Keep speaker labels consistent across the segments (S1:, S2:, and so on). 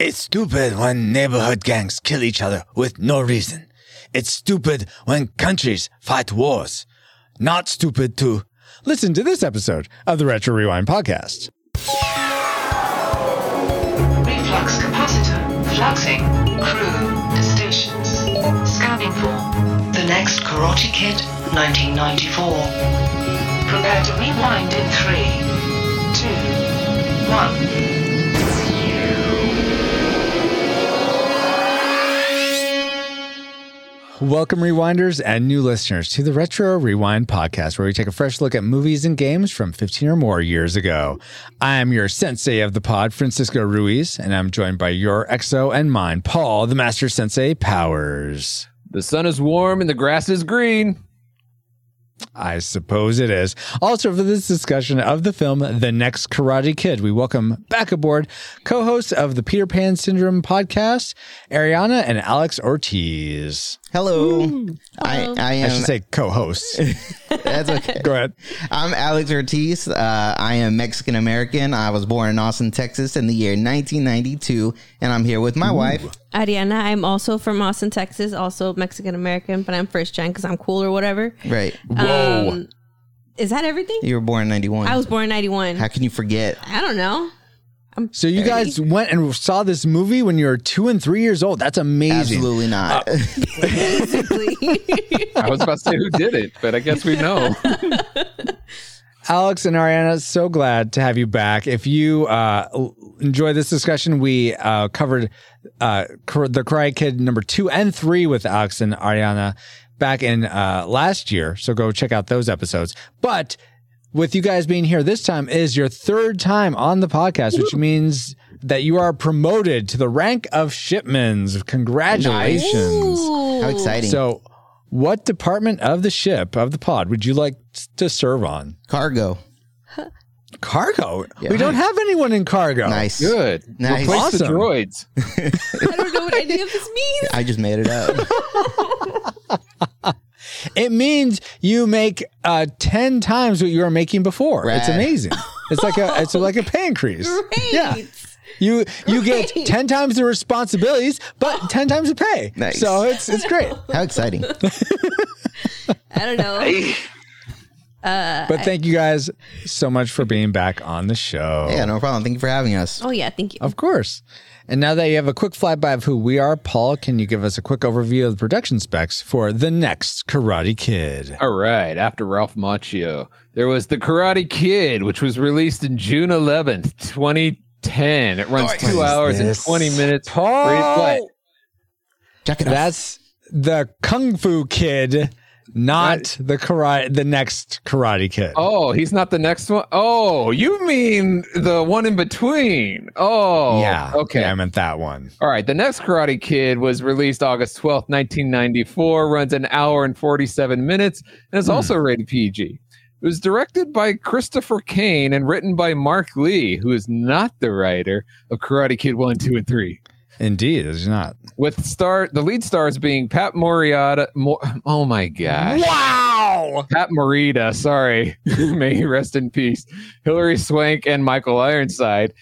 S1: It's stupid when neighborhood gangs kill each other with no reason. It's stupid when countries fight wars. Not stupid to
S2: Listen to this episode of the Retro Rewind podcast.
S3: Reflux capacitor. Fluxing. Crew. Stations. Scanning for The Next Karate Kid 1994. Prepare to rewind in three, two, one.
S2: Welcome, rewinders and new listeners, to the Retro Rewind podcast, where we take a fresh look at movies and games from 15 or more years ago. I am your sensei of the pod, Francisco Ruiz, and I'm joined by your exo and mine, Paul, the Master Sensei Powers.
S4: The sun is warm and the grass is green.
S2: I suppose it is. Also, for this discussion of the film The Next Karate Kid, we welcome back aboard co hosts of the Peter Pan Syndrome podcast, Ariana and Alex Ortiz.
S5: Hello. I, I
S2: I
S5: am.
S2: should say co host.
S5: that's okay.
S2: Go ahead.
S5: I'm Alex Ortiz. Uh, I am Mexican American. I was born in Austin, Texas in the year 1992, and I'm here with my wife.
S6: Ariana, I'm also from Austin, Texas, also Mexican American, but I'm first gen because I'm cool or whatever.
S5: Right.
S2: Whoa.
S6: Um, is that everything?
S5: You were born in 91.
S6: I was born in 91.
S5: How can you forget?
S6: I don't know.
S2: So you guys went and saw this movie when you were two and three years old. That's amazing.
S5: Absolutely not.
S6: Basically.
S4: I was about to say who did it, but I guess we know.
S2: Alex and Ariana, so glad to have you back. If you uh, enjoy this discussion, we uh, covered uh, the Karate Kid number two and three with Alex and Ariana back in uh, last year. So go check out those episodes. But with you guys being here this time is your third time on the podcast, which means that you are promoted to the rank of shipmans. Congratulations.
S5: How exciting.
S2: So, what department of the ship of the pod would you like to serve on?
S5: Cargo.
S2: Cargo. We don't have anyone in cargo.
S5: Nice.
S4: Good.
S5: Nice.
S4: Replace the droids.
S6: I don't know what any of this means.
S5: I just made it up.
S2: It means you make uh, ten times what you were making before. It's amazing. It's like a it's like a pay increase.
S6: Great.
S2: Yeah. You you get ten times the responsibilities, but ten times the pay.
S5: Nice.
S2: So it's it's great.
S5: How exciting.
S6: I don't know.
S2: But thank you guys so much for being back on the show.
S5: Yeah, no problem. Thank you for having us.
S6: Oh, yeah. Thank you.
S2: Of course. And now that you have a quick flyby of who we are, Paul, can you give us a quick overview of the production specs for the next Karate Kid?
S4: All right. After Ralph Macchio, there was The Karate Kid, which was released in June 11th, 2010. It runs
S2: What
S4: two
S2: is
S4: hours and 20 minutes.
S2: Paul!
S4: Free play.
S5: Check it out.
S2: That's the Kung Fu Kid, not the karate, the next Karate Kid.
S4: Oh, he's not the next one. Oh, you mean the one in between? Oh,
S2: yeah.
S4: Okay.
S2: Yeah, I meant that one.
S4: All right. The next Karate Kid was released August 12th, 1994, runs an hour and 47 minutes, and is hmm. also rated PG. It was directed by Christopher Cain and written by Mark Lee, who is not the writer of Karate Kid 1, 2, and 3.
S2: Indeed, it's not.
S4: With star the lead stars being Pat Morita. Mo- oh my gosh.
S2: Wow.
S4: Pat Morita, sorry. May he rest in peace. Hilary Swank and Michael Ironside.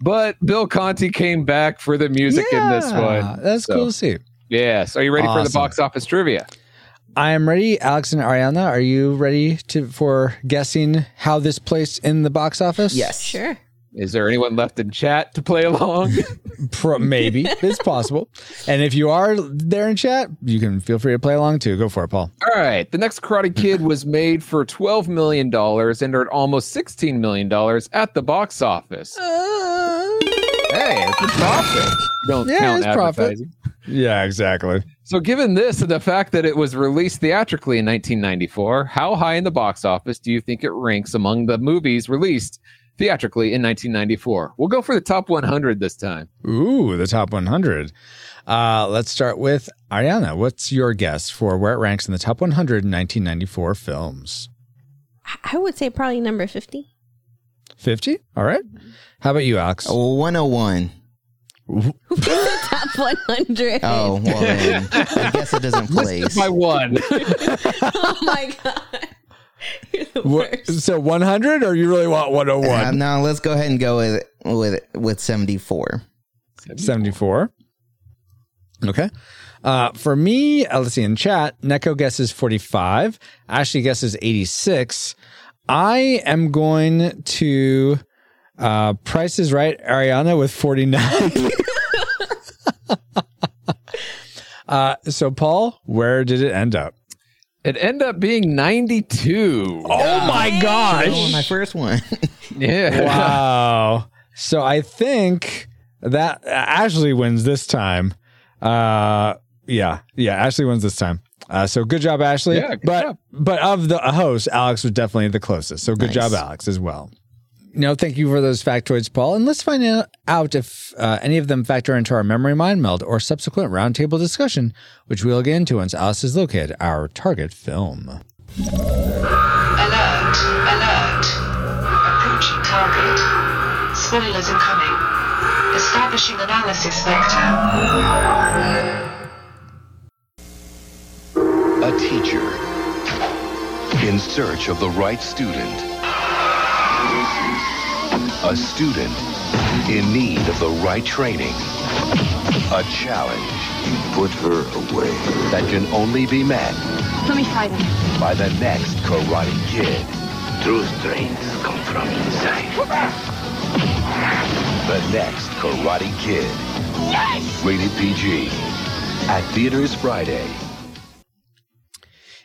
S4: But Bill Conti came back for the music in this one.
S2: That's
S4: So-
S2: cool to see.
S4: Yes. Are you ready for the box office trivia?
S2: I am ready. Alex and Ariana, are you ready to for guessing how this placed in the box office?
S5: yes.
S6: Sure.
S4: Is there anyone left in chat to play along?
S2: Maybe it's possible. And if you are there in chat, you can feel free to play along too. Go for it, Paul.
S4: All right. The next Karate Kid was made for $12 million and earned almost $16 million at the box office. Uh. Hey, it's a profit. Don't
S2: Yeah,
S4: count
S2: it's profit.
S4: advertising.
S2: Yeah, exactly.
S4: So, given this and the fact that it was released theatrically in 1994, how high in the box office do you think it ranks among the movies released theatrically in 1994? We'll go for the top 100 this time.
S2: Ooh, the top 100. Uh, let's start with Ariana. What's your guess for where it ranks in the top 100 1994 films?
S6: I would say probably number 50.
S2: 50? All right. How about you, Alex?
S5: 101.
S6: Top 100.
S5: Oh, well then. I guess it doesn't place.
S4: By one.
S6: Oh my God. You're the
S2: What-
S6: worst.
S2: so 100 or you really want 101?
S5: Uh, now let's go ahead and go with with with 74.
S2: 74. Okay. Uh, for me, uh, let's see in chat, Neko guesses 45. Ashley guesses 86. I am going to uh, Price is Right Ariana with 49. uh, so, Paul, where did it end up?
S4: It ended up being 92.
S2: Oh my gosh.
S5: Oh, my first one.
S4: Yeah.
S2: wow. So I think that Ashley wins this time. Uh, yeah, yeah, Ashley wins this time. Uh, so good job, Ashley.
S4: Yeah, good
S2: but
S4: job.
S2: but of the hosts, Alex was definitely the closest. So good
S5: Nice.
S2: job, Alex, as well. No, thank you for those factoids, Paul. And let's find out- out if uh, any of them factor into our memory mind meld or subsequent roundtable discussion, which we'll get into once Alice has located our target film.
S3: Alert! Alert! Approaching target. Spoilers incoming. Establishing analysis vector.
S7: A teacher in search of the right student. A student in need of the right training. A challenge
S8: Put her away.
S7: that can only be met
S9: Let me fight him.
S7: by the next Karate Kid.
S8: True strength comes from inside.
S7: The next Karate Kid. Rated PG. At theaters Friday.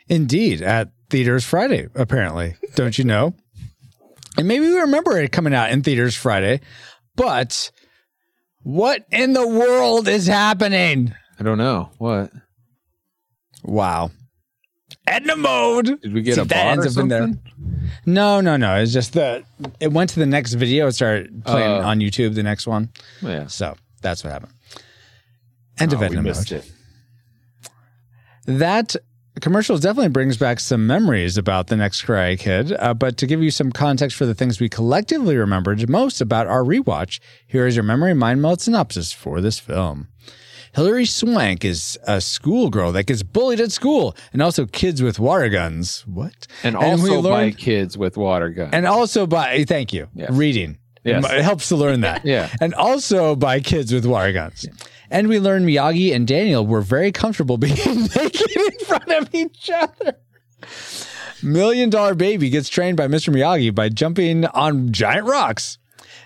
S2: Indeed, at theaters Friday, apparently. Don't you know? And maybe we remember it coming out in theaters Friday, but what in the world is happening?
S4: I don't know. What?
S2: Wow. Edna mode.
S4: Did we get
S2: See,
S4: a
S2: that ends up in there.
S4: something?
S2: No, no, no. It's just the it went to the next video. It started playing
S4: Oh.
S2: on YouTube, the next one.
S4: Oh, yeah.
S2: So that's what happened. End
S4: Oh, we
S2: Edna mode.
S4: it.
S2: That commercial definitely brings back some memories about the next Karate Kid. Uh, but to give you some context for the things we collectively remembered most about our rewatch, here is your memory mind meld synopsis for this film. Hilary Swank is a schoolgirl that gets bullied at school, and also kids with water guns. What?
S4: And
S2: we
S4: also by kids with water guns.
S2: and also by thank you
S4: Yes.
S2: reading
S4: Yes.
S2: it helps to learn that
S4: Yeah.
S2: and also by kids with water guns and we learned miyagi and daniel were very comfortable being naked in front of each other. Million dollar baby gets trained by mr miyagi by jumping on giant rocks.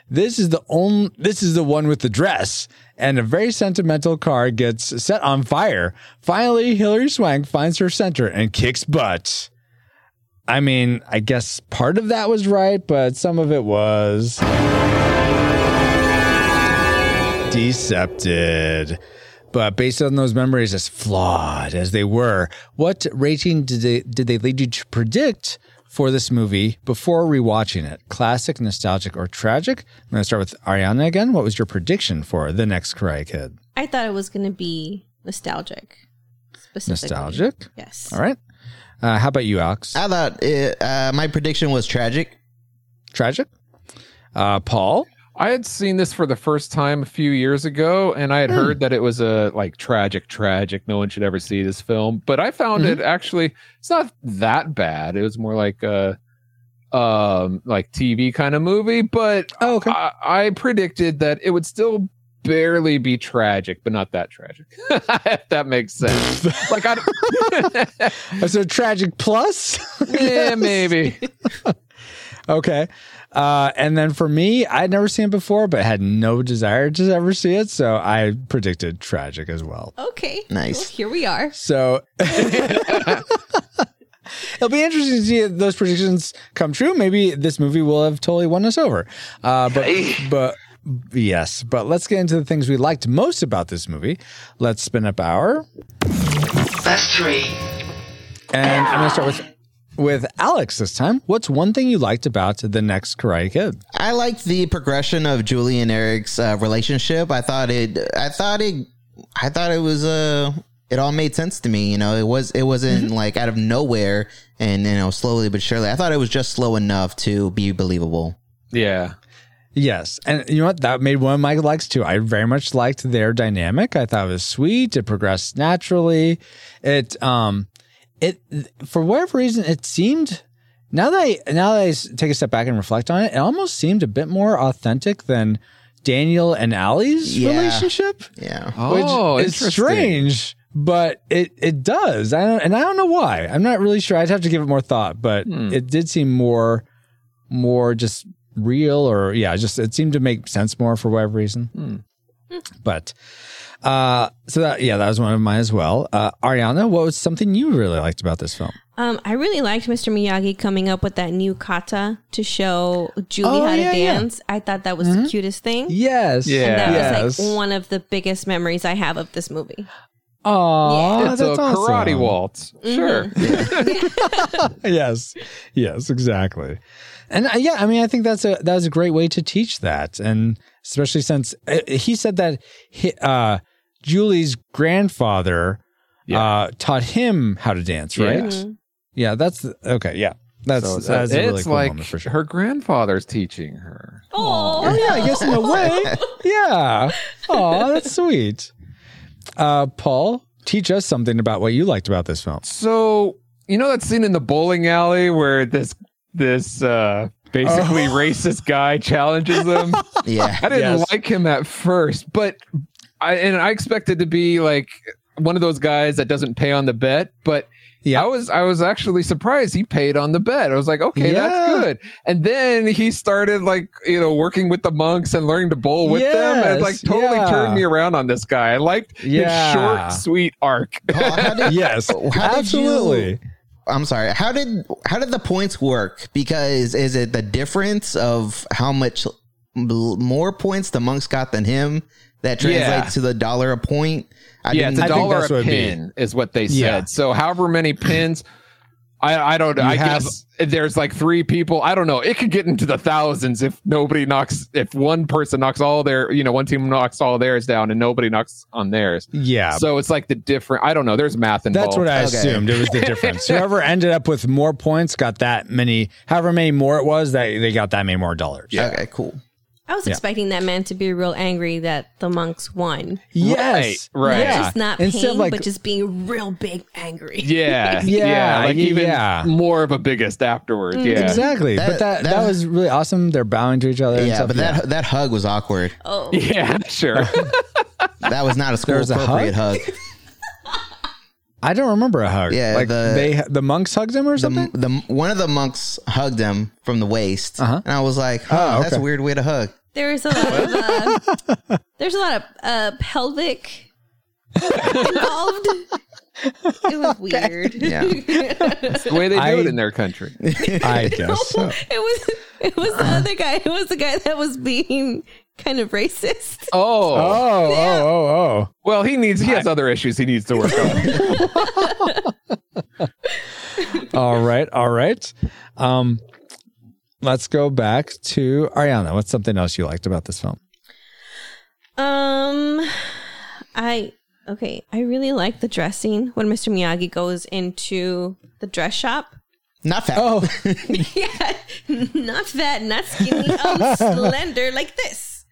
S2: This is the only this is the one with the dress. And a very sentimental car gets set on fire. Finally hilary swank finds her center and kicks butt. I mean, I guess part of that was right, but some of it was decepted. But based on those memories, as flawed as they were, what rating did they did they lead you to predict for this movie before rewatching it? Classic, nostalgic, or tragic? I'm going to start with Ariana again. What was your prediction for the next Karate Kid?
S6: I thought it was going to be nostalgic.
S2: Nostalgic.
S6: Yes.
S2: All right. Uh, how about you, Alex?
S5: I thought it, uh, my prediction was tragic.
S2: Tragic. Uh, Paul.
S4: I had seen this for the first time a few years ago, and I had heard that it was a like tragic, tragic. No one should ever see this film, but I found it actually it's not that bad. It was more like a um like TV kind of movie, but
S2: Oh, okay.
S4: I, I predicted that it would still barely be tragic, but not that tragic. if that makes sense. like I, don't-
S2: So tragic plus.
S4: yeah, maybe.
S2: Okay. Uh, and then for me, I'd never seen it before, but had no desire to ever see it. So I predicted tragic as well.
S6: Okay.
S5: Nice.
S6: Well, here we are.
S2: So it'll be interesting to see if those predictions come true. Maybe this movie will have totally won us over. Uh, but, but yes, but let's get into the things we liked most about this movie. Let's spin up our,
S3: Best three.
S2: and I'm going to start with. With Alex this time, what's one thing you liked about the next Karate Kid?
S5: I liked the progression of Julie and Eric's uh, relationship. I thought it. I thought it. I thought it was. Uh, it all made sense to me. You know, it was. It wasn't like out of nowhere, and you know, slowly but surely. I thought it was just slow enough to be believable.
S4: Yeah.
S2: Yes. And you know what? That made one of my likes too. I very much liked their dynamic. I thought it was sweet. It progressed naturally. It, um, it, for whatever reason, it seemed, now that I, now that I take a step back and reflect on it, it almost seemed a bit more authentic than Daniel and Allie's
S5: Yeah.
S2: relationship,
S5: Yeah.
S4: Oh,
S2: which is strange, but it it does. I don't, and I don't know why. I'm not really sure. I'd have to give it more thought, but
S4: Hmm.
S2: it did seem more more just real or yeah, just it seemed to make sense more for whatever reason.
S4: Hmm.
S2: But uh so that yeah, that was one of mine as well. Uh Ariana, what was something you really liked about this film?
S6: Um, I really liked Mr. Miyagi coming up with that new kata to show Julie
S2: Oh,
S6: how to
S2: yeah, yeah.
S6: dance. I thought that was the cutest thing.
S2: Yes.
S4: Yeah.
S6: And that
S2: yes.
S6: was like one of the biggest memories I have of this movie.
S2: Aw,
S4: it's a
S2: that's awesome.
S4: karate waltz. Sure.
S2: yes, yes, exactly. And uh, yeah, I mean, I think that's a that was a great way to teach that, and especially since uh, he said that he, uh, Julie's grandfather uh, taught him how to dance, right?
S4: Yes.
S2: Yeah, that's okay. Yeah, that's
S4: So
S2: that's a really
S4: it's
S2: cool
S4: like
S2: moment for sure.
S4: her grandfather's teaching her.
S6: Oh,
S2: Oh yeah, I guess in a way, yeah. Oh, that's sweet. Uh, Paul, teach us something about what you liked about this film.
S4: So you know that scene in the bowling alley where this this uh basically racist guy challenges them.
S5: Yeah.
S4: I didn't
S2: Yes.
S4: like him at first, but I and I expected to be like one of those guys that doesn't pay on the bet, but
S2: Yeah.
S4: I was I was actually surprised he paid on the bet. I was like, okay,
S2: Yeah.
S4: that's good. And then he started like you know working with the monks and learning to bowl with them, and like totally
S2: yeah.
S4: turned me around on this guy. I liked
S2: Yeah.
S4: his short, sweet arc.
S5: Paul, how did,
S2: Yes,
S5: How did
S2: absolutely.
S5: you- I'm sorry. How did how did the points work? Because is it the difference of how much l- more points the monks got than him that translates
S4: Yeah.
S5: to the dollar a point? I
S4: yeah, it's a
S2: I think
S4: dollar a
S2: what it'd be.
S4: pin is what they said.
S2: Yeah.
S4: So however many pins, I I don't know.
S2: You
S4: I
S2: have-
S4: guess there's like three people. I don't know. It could get into the thousands if nobody knocks. If one person knocks all their, you know, one team knocks all theirs down and nobody knocks on theirs.
S2: Yeah,
S4: So it's like the different. I don't know. There's math involved.
S2: That's what I
S5: Okay.
S2: assumed. It was the difference. Whoever ended up with more points got that many, however many more it was, that they got that many more dollars. Yeah.
S5: Okay, cool.
S6: I was
S2: Yeah.
S6: expecting that man to be real angry that the monks won.
S2: Yes.
S4: Right, right.
S6: Not
S2: Yeah.
S6: just not
S2: Instead
S6: paying,
S2: like,
S6: but just being real big angry.
S4: Yeah,
S2: Yeah,
S4: yeah, like even
S2: yeah.
S4: more of a biggest afterwards. Yeah,
S2: exactly.
S5: That-
S2: but that, that
S5: that-
S2: was really awesome. They're bowing to each other. and
S5: Yeah,
S2: stuff.
S5: but that that hug was awkward.
S6: Oh,
S4: yeah, sure.
S5: That was not a school
S2: was a
S5: appropriate hug.
S2: I don't remember a hug.
S5: Yeah,
S2: like
S5: the-
S2: they the monks hugged him or something.
S5: the one of the monks hugged him from the waist,
S2: Uh-huh.
S5: and I was like, "Huh,
S2: Oh,
S5: that's a
S2: okay.
S5: weird way to hug."
S6: There's a lot of uh, there's a lot of uh, pelvic involved. It was weird.
S5: Yeah.
S4: It's the way they do
S2: I-
S4: it in their country.
S2: I guess. so.
S6: It was it was the other guy. It was the guy that was being kind of racist.
S4: Oh,
S2: Oh, oh, oh, oh.
S4: well, he needs. He has other issues he needs to work on.
S2: oh. all right, all right. Um, let's go back to Ariana. What's something else you liked about this film?
S6: Um, I okay. I really like the dressing when Mr. Miyagi goes into the dress shop.
S5: Not fat.
S2: Oh,
S6: yeah, not fat, not skinny, um, slender like this.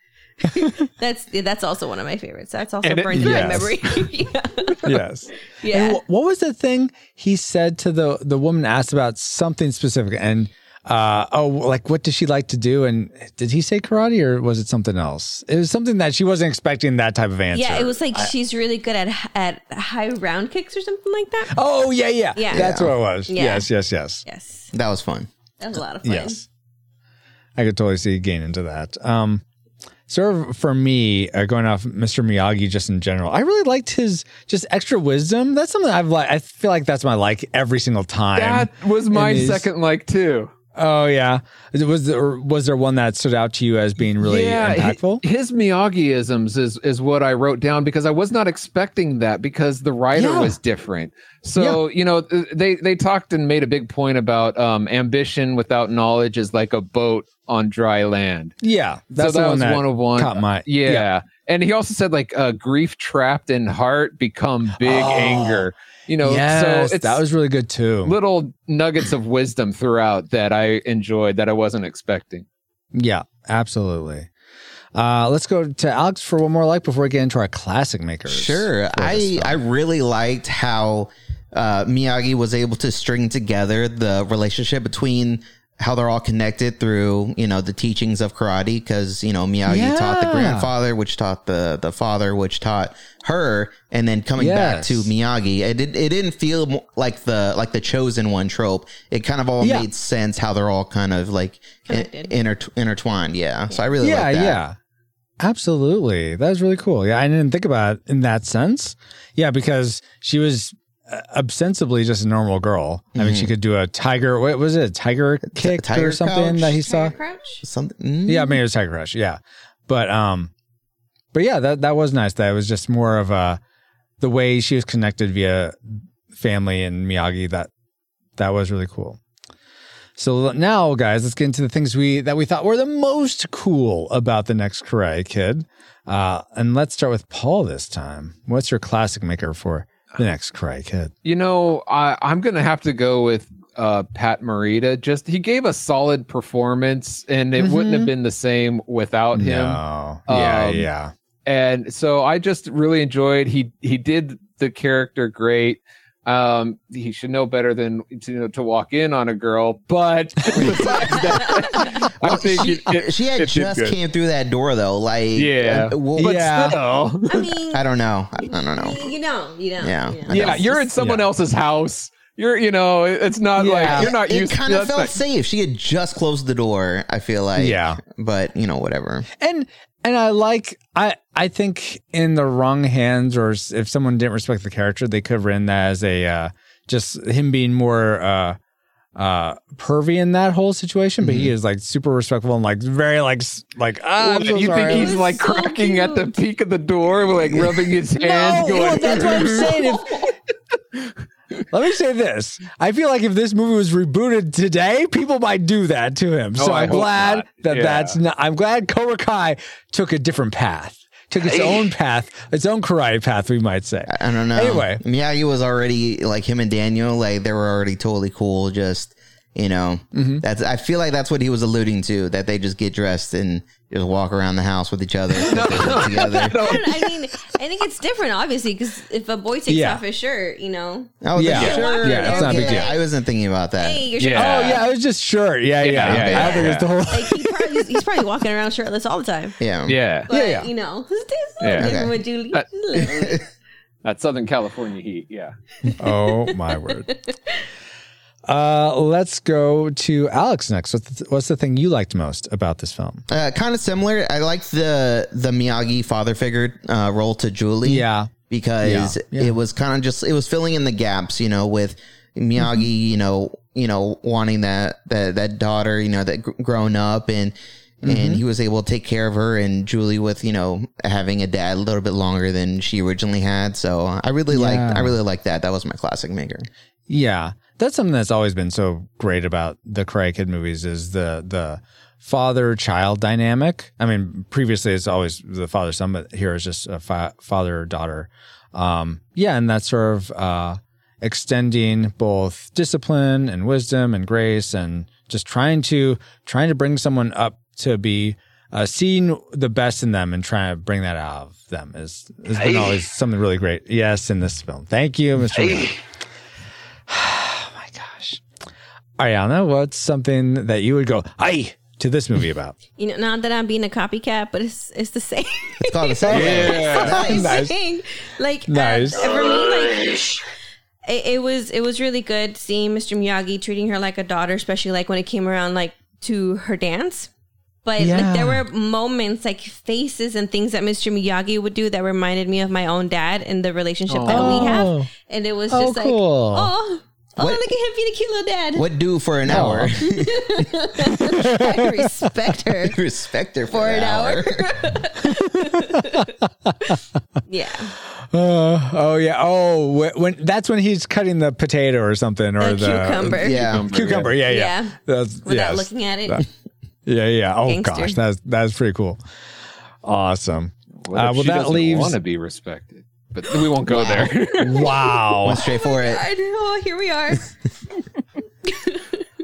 S6: that's that's also one of my favorites. That's also
S4: And it-
S6: burned in
S2: yes.
S6: my memory. yeah.
S2: yes.
S6: Yeah.
S2: And what was the thing he said to the the woman asked about something specific and uh oh like what does she like to do and did he say karate or was it something else? It was something that she wasn't expecting that type of answer.
S6: Yeah, it was like she's really good at at high round kicks or something like that.
S2: Oh yeah, yeah.
S6: Yeah.
S2: That's what it was.
S6: Yeah.
S2: Yes, yes, yes.
S6: Yes,
S5: That was fun.
S6: that was a lot of fun.
S2: Yes. I could totally see gain into that. Um sort of for me, uh, going off Mr. Miyagi just in general, I really liked his just extra wisdom. That's something I've like I feel like that's my like every single time.
S4: That was my second like too.
S2: Oh yeah. Was there was there one that stood out to you as being really
S4: hi-
S2: impactful?
S4: His Miyagi-isms is is what I wrote down because I was not expecting that because the writer
S2: Yeah.
S4: was different. So you know they they talked and made a big point about um, ambition without knowledge is like a boat on dry land.
S2: yeah, that's
S4: so that
S2: one
S4: was one of one.
S2: caught my
S4: yeah. And he also said like uh, grief trapped in heart become big
S2: Oh.
S4: anger. You know,
S2: Yes,
S4: so it's
S2: that was really good too.
S4: little nuggets of wisdom throughout that I enjoyed that I wasn't expecting.
S2: Yeah, absolutely. Uh, let's go to Alex for one more like before we get into our classic makers.
S5: Sure. I. I really liked how uh, Miyagi was able to string together the relationship between how they're all connected through you know the teachings of karate because you know Miyagi taught the grandfather, which taught the the father, which taught her, and then coming back to Miyagi, it did, it didn't feel like the like the chosen one trope. It kind of all
S2: Yeah.
S5: made sense how they're all kind of like in, inter- intertwined. Yeah, so I really
S2: yeah,
S5: like that.
S2: yeah. Absolutely. That was really cool. Yeah, I didn't think about it in that sense. Yeah, because she was ostensibly just a normal girl. I mean, she could do a tiger, what was it? A tiger kick
S5: tiger
S2: or something
S5: crouch?
S2: that he saw?
S6: Tiger Crouch?
S5: Something. mm,
S2: Yeah, maybe it was Tiger Crush. Yeah, but um, but yeah, that that was nice. That it was just more of a the way she was connected via family and Miyagi. That that was really cool. So now, guys, let's get into the things we that we thought were the most cool about the next Karate Kid. Uh, and let's start with Paul this time. What's your classic maker for the next Karate Kid?
S4: You know, I, I'm gonna have to go with uh, Pat Morita. Just he gave a solid performance, and it wouldn't have been the same without him.
S2: No, yeah,
S4: Um,
S2: yeah,
S4: and so I just really enjoyed. He he did the character great. Um, he should know better than to you know, to walk in on a girl, but besides that, I think
S5: she,
S4: it, it-
S5: she had
S4: it
S5: just came through that door though. Like,
S4: Yeah.
S5: uh, well,
S4: but
S2: Yeah.
S4: still,
S6: I mean,
S5: I don't know. I, I don't know.
S6: you know, you know.
S5: Yeah.
S6: you know.
S4: yeah. You're in
S6: just-
S4: someone else's house. You're, you know, it's not
S2: Yeah.
S4: like you're not
S5: it
S4: used.
S5: kind of felt
S4: not-
S5: safe. She had just closed the door. I feel like,
S2: Yeah.
S5: but you know, whatever.
S2: and and I like I I think in the wrong hands or if someone didn't respect the character, they could have written that as a uh, just him being more uh uh pervy in that whole situation. But he is like super respectful and like very like like ah, I'm so
S4: you
S2: sorry.
S4: think he's like
S6: so
S4: cracking at the peak of the door, like rubbing his hands,
S2: no,
S4: going.
S2: well, that's what I'm saying. If, let me say this: I feel like if this movie was rebooted today, people might do that to him. So
S4: Oh,
S2: I'm glad
S4: not.
S2: that
S4: Yeah.
S2: that's not. I'm glad Cobra Kai took a different path, took its own path, its own karate path, we might say.
S5: I don't know.
S2: Anyway.
S5: Miyagi was already like him and Daniel. Like they were already totally cool. Just you know,
S2: Mm-hmm.
S5: that's. I feel like that's what he was alluding to. That they just get dressed and just walk around the house with each other put their shit together.
S6: I, don't- I mean, I think it's different, obviously, because if a boy takes
S2: Yeah.
S6: off his shirt, you know,
S5: Oh,
S2: Yeah.
S5: yeah, sure.
S2: Yeah, it's not a big
S5: Okay.
S2: deal.
S5: I wasn't thinking about that.
S6: hey, your shirt.
S4: Yeah.
S2: Oh yeah, I was just short. Yeah, yeah,
S4: Yeah,
S2: yeah.
S4: yeah,
S2: I think
S4: yeah.
S2: it's the whole.
S6: Like he probably, he's probably walking around shirtless all the time.
S5: Yeah.
S4: Yeah,
S6: But,
S2: Yeah, yeah.
S6: you know,
S4: Yeah.
S6: different
S5: Okay.
S6: with Julie.
S4: Uh, that Southern California heat. Yeah.
S2: Oh my word. Uh, let's go to Alex next. What's the, what's the thing you liked most about this film?
S5: Uh, kind of similar. I liked the the Miyagi father figure uh, role to Julie.
S2: Yeah.
S5: because
S2: Yeah, yeah.
S5: it was kind of just it was filling in the gaps, you know, with Miyagi, you know, you know, wanting that that that daughter, you know, that gr- grown up and and he was able to take care of her and Julie with you know having a dad a little bit longer than she originally had. So I really like I really like that. That was my classic maker.
S2: Yeah, that's something that's always been so great about the Karate Kid movies is the the father child dynamic. I mean, previously it's always the father son, but here it's just a fa- father daughter. Um, yeah, and that's sort of uh, extending both discipline and wisdom and grace, and just trying to trying to bring someone up to be. Uh, seeing the best in them and trying to bring that out of them is has been always something really great. Yes, in this film. Thank you, Mr. Lee. Oh my gosh. Ariana, what's something that you would go, aye, to this movie about?
S6: You know, not that I'm being a copycat, but it's it's the same.
S5: It's called the same.
S6: It's the
S2: Nice.
S6: same. Like uh, for me, like it, it was it was really good seeing Mr. Miyagi treating her like a daughter, especially like when it came around like to her dance. But
S2: Yeah.
S6: like there were moments like faces and things that Mr. Miyagi would do that reminded me of my own dad and the relationship that we
S2: Oh.
S6: have. And it was
S2: Oh,
S6: just like
S2: cool.
S6: oh Oh,
S5: What-
S6: look at him being a cute little dad.
S5: What do for an hour?
S6: I respect her
S5: Respect her for,
S6: for an hour.
S5: hour.
S6: yeah.
S2: Uh, oh yeah. Oh, wh- when that's when he's cutting the potato or something, or
S6: A
S2: the
S6: cucumber.
S5: yeah.
S2: Cucumber. Yeah, yeah.
S6: Yeah.
S2: That's,
S6: Without
S2: yes.
S6: looking at it.
S2: Yeah, yeah. Oh
S6: Gangster.
S2: gosh, that's that's pretty cool. Awesome.
S4: What
S2: Uh,
S4: if
S2: well,
S4: she
S2: that
S4: doesn't
S2: leaves.
S4: want to be respected, but we won't go there.
S2: Wow.
S5: Went straight for it.
S6: I know. Here we are.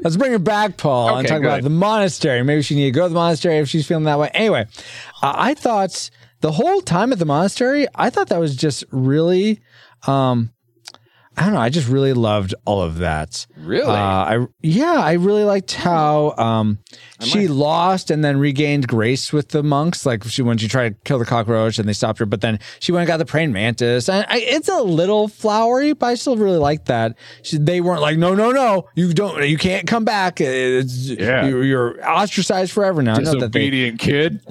S2: Let's bring her back, Paul, and
S4: Okay,
S2: talk about
S4: good.
S2: the monastery. Maybe she need to go to the monastery if she's feeling that way. Anyway, uh, I thought the whole time at the monastery, I thought that was just really, um, I don't know. I just really loved all of that.
S4: Really?
S2: Uh, I yeah, I really liked how um, she lost and then regained grace with the monks. Like she when she tried to kill the cockroach and they stopped her, but then she went and got the praying mantis. And I, it's a little flowery, but I still really like that. She, they weren't like, no, no, no, you don't, you can't come back. It's,
S4: Yeah.
S2: you're, you're ostracized forever now. Not that they-
S4: Disobedient kid.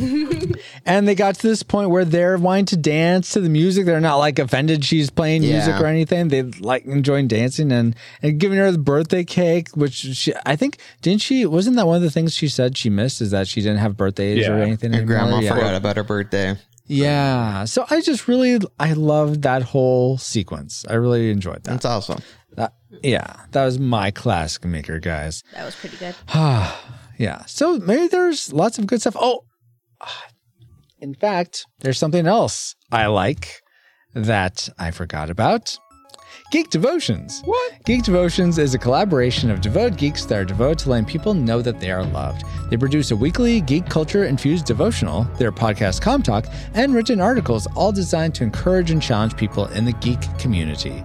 S2: and they got to this point where they're wanting to dance to the music. They're not like offended she's playing music or anything. They like enjoying dancing and and giving her the birthday cake, which she I think didn't she wasn't that one of the things she said she missed is that she didn't have birthdays or anything.
S5: Your
S2: anymore?
S5: grandma
S2: yeah.
S5: forgot about her birthday.
S2: Yeah. So I just really I loved that whole sequence. I really enjoyed that.
S5: That's awesome.
S2: That- yeah, that was my classic maker, guys.
S6: That was pretty good.
S2: Yeah. So maybe there's lots of good stuff. Oh, in fact, there's something else I like that I forgot about. Geek Devotions. What? Geek Devotions is a collaboration of devoted geeks that are devoted to letting people know that they are loved. They produce a weekly geek culture infused devotional, their podcast Com Talk, and written articles, all designed to encourage and challenge people in the geek community,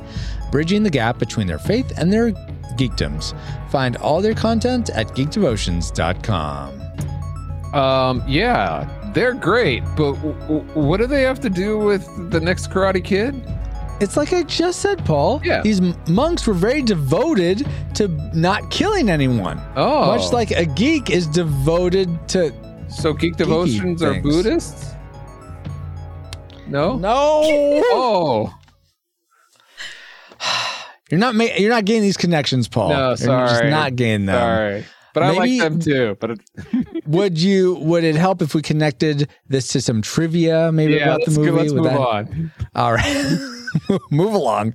S2: bridging the gap between their faith and their geekdoms. Find all their content at geekdevotions.com.
S4: Um, yeah, they're great, but w- w- what do they have to do with the next Karate Kid?
S2: It's like I just said, Paul.
S4: Yeah.
S2: These monks were very devoted to not killing anyone.
S4: Oh,
S2: Much like a geek is devoted to.
S4: so geek devotions are. Buddhists? No.
S2: No,
S4: Oh,
S2: you're not. Ma- you're not getting these connections, Paul.
S4: no,
S2: You're
S4: sorry.
S2: just not getting them.
S4: Sorry, but I like them too. But it,
S2: Would you? Would it help if we connected this to some trivia, maybe
S4: yeah,
S2: about the movie?
S4: go, let's
S2: Would
S4: move
S2: that-
S4: on.
S2: All right. Move along.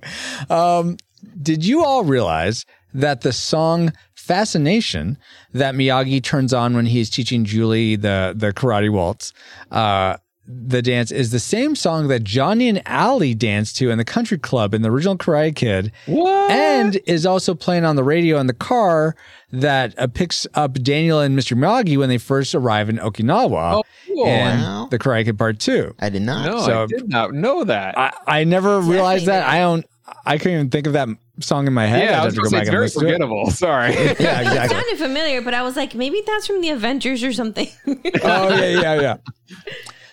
S2: Um, did you all realize that the song Fascination that Miyagi turns on when he's teaching Julie the, the karate waltz, uh, the dance is the same song that Johnny and Allie danced to in the country club in the original Karate Kid,
S4: What?
S2: and is also playing on the radio in the car that uh, picks up Daniel and Mr. Miyagi when they first arrive in Okinawa
S4: Oh, cool.
S2: in
S5: Wow.
S2: the Karate Kid Part Two.
S5: I did not.
S4: no,
S2: so-
S4: I did not know that.
S2: I, I never realized that. I don't. I couldn't even think of that song in my head.
S4: yeah, I
S2: I'd
S4: was
S2: to
S4: going to say it's very
S2: listen to it.
S4: forgettable. Sorry.
S2: Yeah,
S6: It sounded familiar, but I was like, maybe that's from the Avengers or something.
S2: oh yeah, yeah, yeah.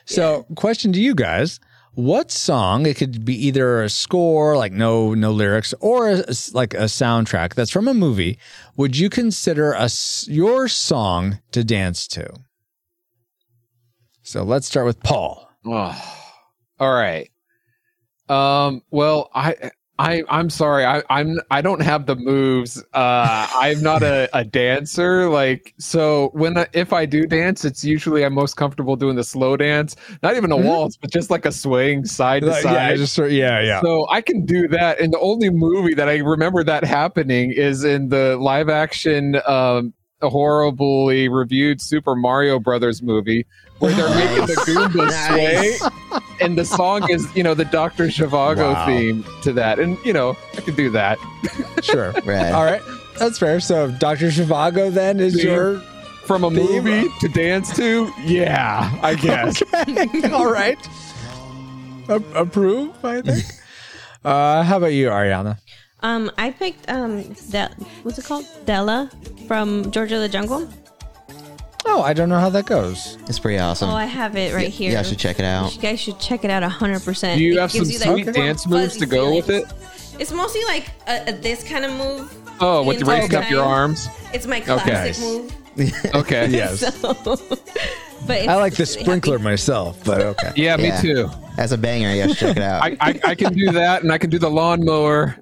S2: So, question to you guys: What song? It could be either a score, like no no lyrics, or a, like a soundtrack that's from a movie. Would you consider a s- your song to dance to? So let's start with Paul.
S4: Oh, all right. Um. Well, I. I, I'm sorry. I, I'm I don't have the moves. Uh, I'm not a, a dancer. Like so, when I, if I do dance, it's usually I'm most comfortable doing the slow dance. Not even a
S2: Mhm.
S4: waltz, but just like a swing side to
S2: Like,
S4: side.
S2: yeah, just yeah, yeah.
S4: So I can do that. And the only movie that I remember that happening is in the live action, um, horribly reviewed Super Mario Brothers movie where they're making the Goombas
S5: Nice.
S4: sway. And the song is, you know, the Dr. Zhivago
S2: Wow.
S4: theme to that. And, you know, I could do that.
S2: Sure.
S5: Right.
S2: All right. That's fair. So Dr. Zhivago then is
S4: Theme.
S2: your
S4: From a
S2: Theme.
S4: movie to dance to? Yeah, I guess.
S2: Okay. All right. A- approve, I think. Uh, how about you, Ariana?
S6: um, I picked um, Del- what's it called? Dela from George of the Jungle.
S2: I don't know how that goes.
S5: It's pretty awesome.
S6: Oh, I have it right here.
S5: Yeah, I should check it out.
S6: You guys should check it out hundred percent.
S4: Do you have some sweet dance moves to go with it?
S6: It's mostly like a, a, this kind of move.
S4: Oh, with
S6: the
S4: raising up your arms?
S6: It's my classic
S2: Nice.
S6: move.
S4: Okay.
S2: Yes.
S6: So, but
S2: I like the sprinkler
S6: happy.
S2: myself, but okay.
S4: Yeah, me too.
S5: That's a banger. You should check it out.
S4: I, I, I can do that, and I can do the lawnmower,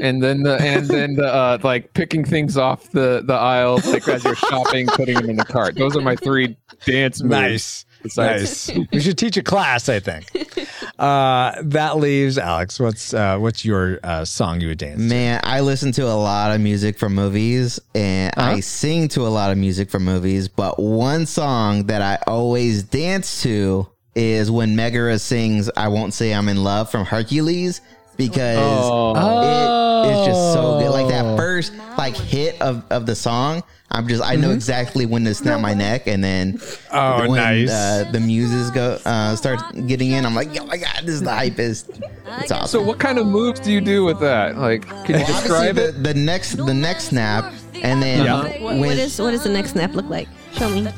S4: and then the and then the uh, like picking things off the the aisle, like as you're shopping, putting them in the cart. Those are my three dance moves.
S2: Nice.
S4: Besides-
S2: Nice. we should teach a class, I think. Uh, that leaves Alex. What's uh, what's your uh, song you would dance? to?
S5: Man, I listen to a lot of music from movies and
S2: Uh-huh.
S5: I sing to a lot of music from movies, but one song that I always dance to is when Megara sings I Won't Say I'm in Love from Hercules because
S4: Oh.
S2: Oh,
S5: is just so good. Like
S2: Oh.
S5: that first like hit of, of the song, I'm just I know exactly when to snap my neck, and then
S2: Mm-hmm. Oh,
S5: when
S2: nice.
S5: uh, the muses go uh, start getting in, I'm like, oh my god, this is the hypest. It's awesome.
S4: So what kind of moves do you do with that? Like, can you
S5: Well, obviously
S4: describe
S5: the,
S4: it?
S5: the next the next snap, and then
S2: Yeah.
S6: What,
S5: when
S6: what is what does the next snap look like? Show me.
S5: like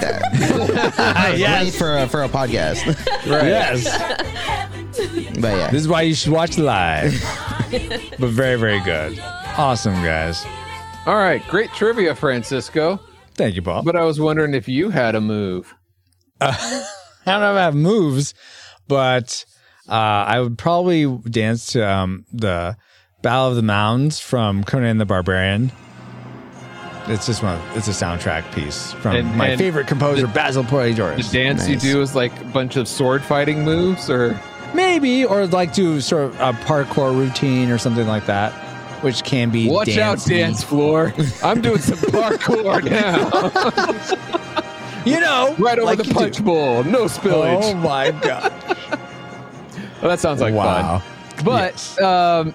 S5: that,
S2: yes.
S5: Great for a, for a podcast.
S2: Yes.
S5: but yeah,
S2: This is why you should watch live. but very, very good. Awesome, guys.
S4: All right, great trivia, Francisco.
S2: Thank you, Paul.
S4: But I was wondering if you had a move.
S2: I don't know if I have moves, but uh, I would probably dance to um, the Battle of the Mounds from Conan the Barbarian. It's just one. Of, it's a soundtrack piece from
S4: And-
S2: my
S4: and
S2: favorite composer, Basil
S4: The
S2: Poledouris.
S4: dance you do is like a bunch of sword fighting moves, or
S2: Maybe, or like do sort of a parkour routine or something like that, which can be.
S4: watch out, dance floor. I'm doing some parkour now,
S2: You know,
S4: right over
S2: like
S4: the
S2: you do.
S4: punch bowl, no spillage.
S2: Oh my god!
S4: Well, that sounds like
S2: wow.
S4: fun. But um,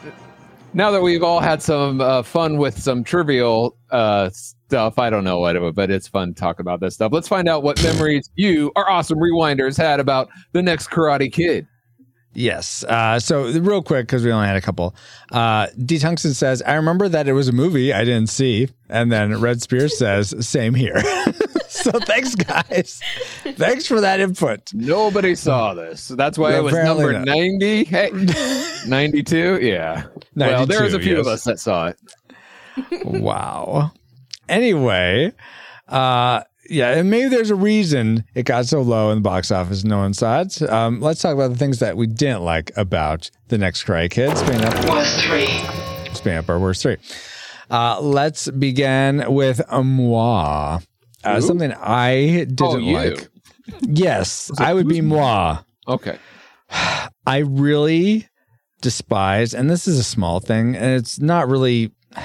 S4: now that we've all had some uh, fun with some trivial uh, stuff, I don't know what it but it's fun to talk about this stuff. Let's find out what memories you, our awesome rewinders, had about the next Karate Kid.
S2: Yes. Uh, so real quick, because we only had a couple. Uh, D. Tungsten says, "I remember that it was a movie I didn't see," and then Red Spear says, "Same here." so thanks, guys. thanks for that input.
S4: Nobody saw this. So that's why it was number
S2: not.
S4: 90. Hey, 92? Yeah. well, there was a
S2: 92,
S4: few of us that saw it.
S2: wow. Anyway, uh, yeah, and maybe there's a reason it got so low in the box office. No one saw it. Um, let's talk about the things that we didn't like about the next Karate Kid. Spin up.
S3: Worst three.
S2: Spin up our worst three. Uh, let's begin with a moi. Uh, something I didn't
S4: Oh,
S2: like. Yes, I would be moi.
S4: Okay.
S2: I really despise, and this is a small thing, and it's not really.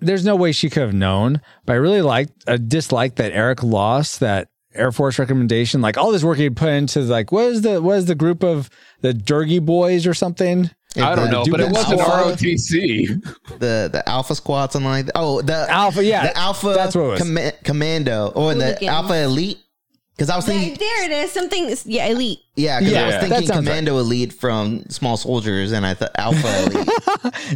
S2: There's no way she could have known, but I really liked, uh, disliked that Eric lost that Air Force recommendation. Like all this work he put into, like what is the what is the group of the Durgy Boys or something?
S4: I don't know, but it
S5: the
S4: wasn't
S5: Alpha-
S4: ROTC.
S5: the the Alpha Squad, something like that. Oh, the
S2: Alpha, yeah,
S5: the Alpha
S2: that's what it was.
S5: Comma- Commando, oh, or the Alpha Elite. Because I was
S6: Yeah,
S5: thinking,
S6: there it is. Something. Yeah, elite.
S5: Yeah, because I was thinking
S2: sounds
S5: Commando Elite from Small Soldiers, and I thought Alpha Elite.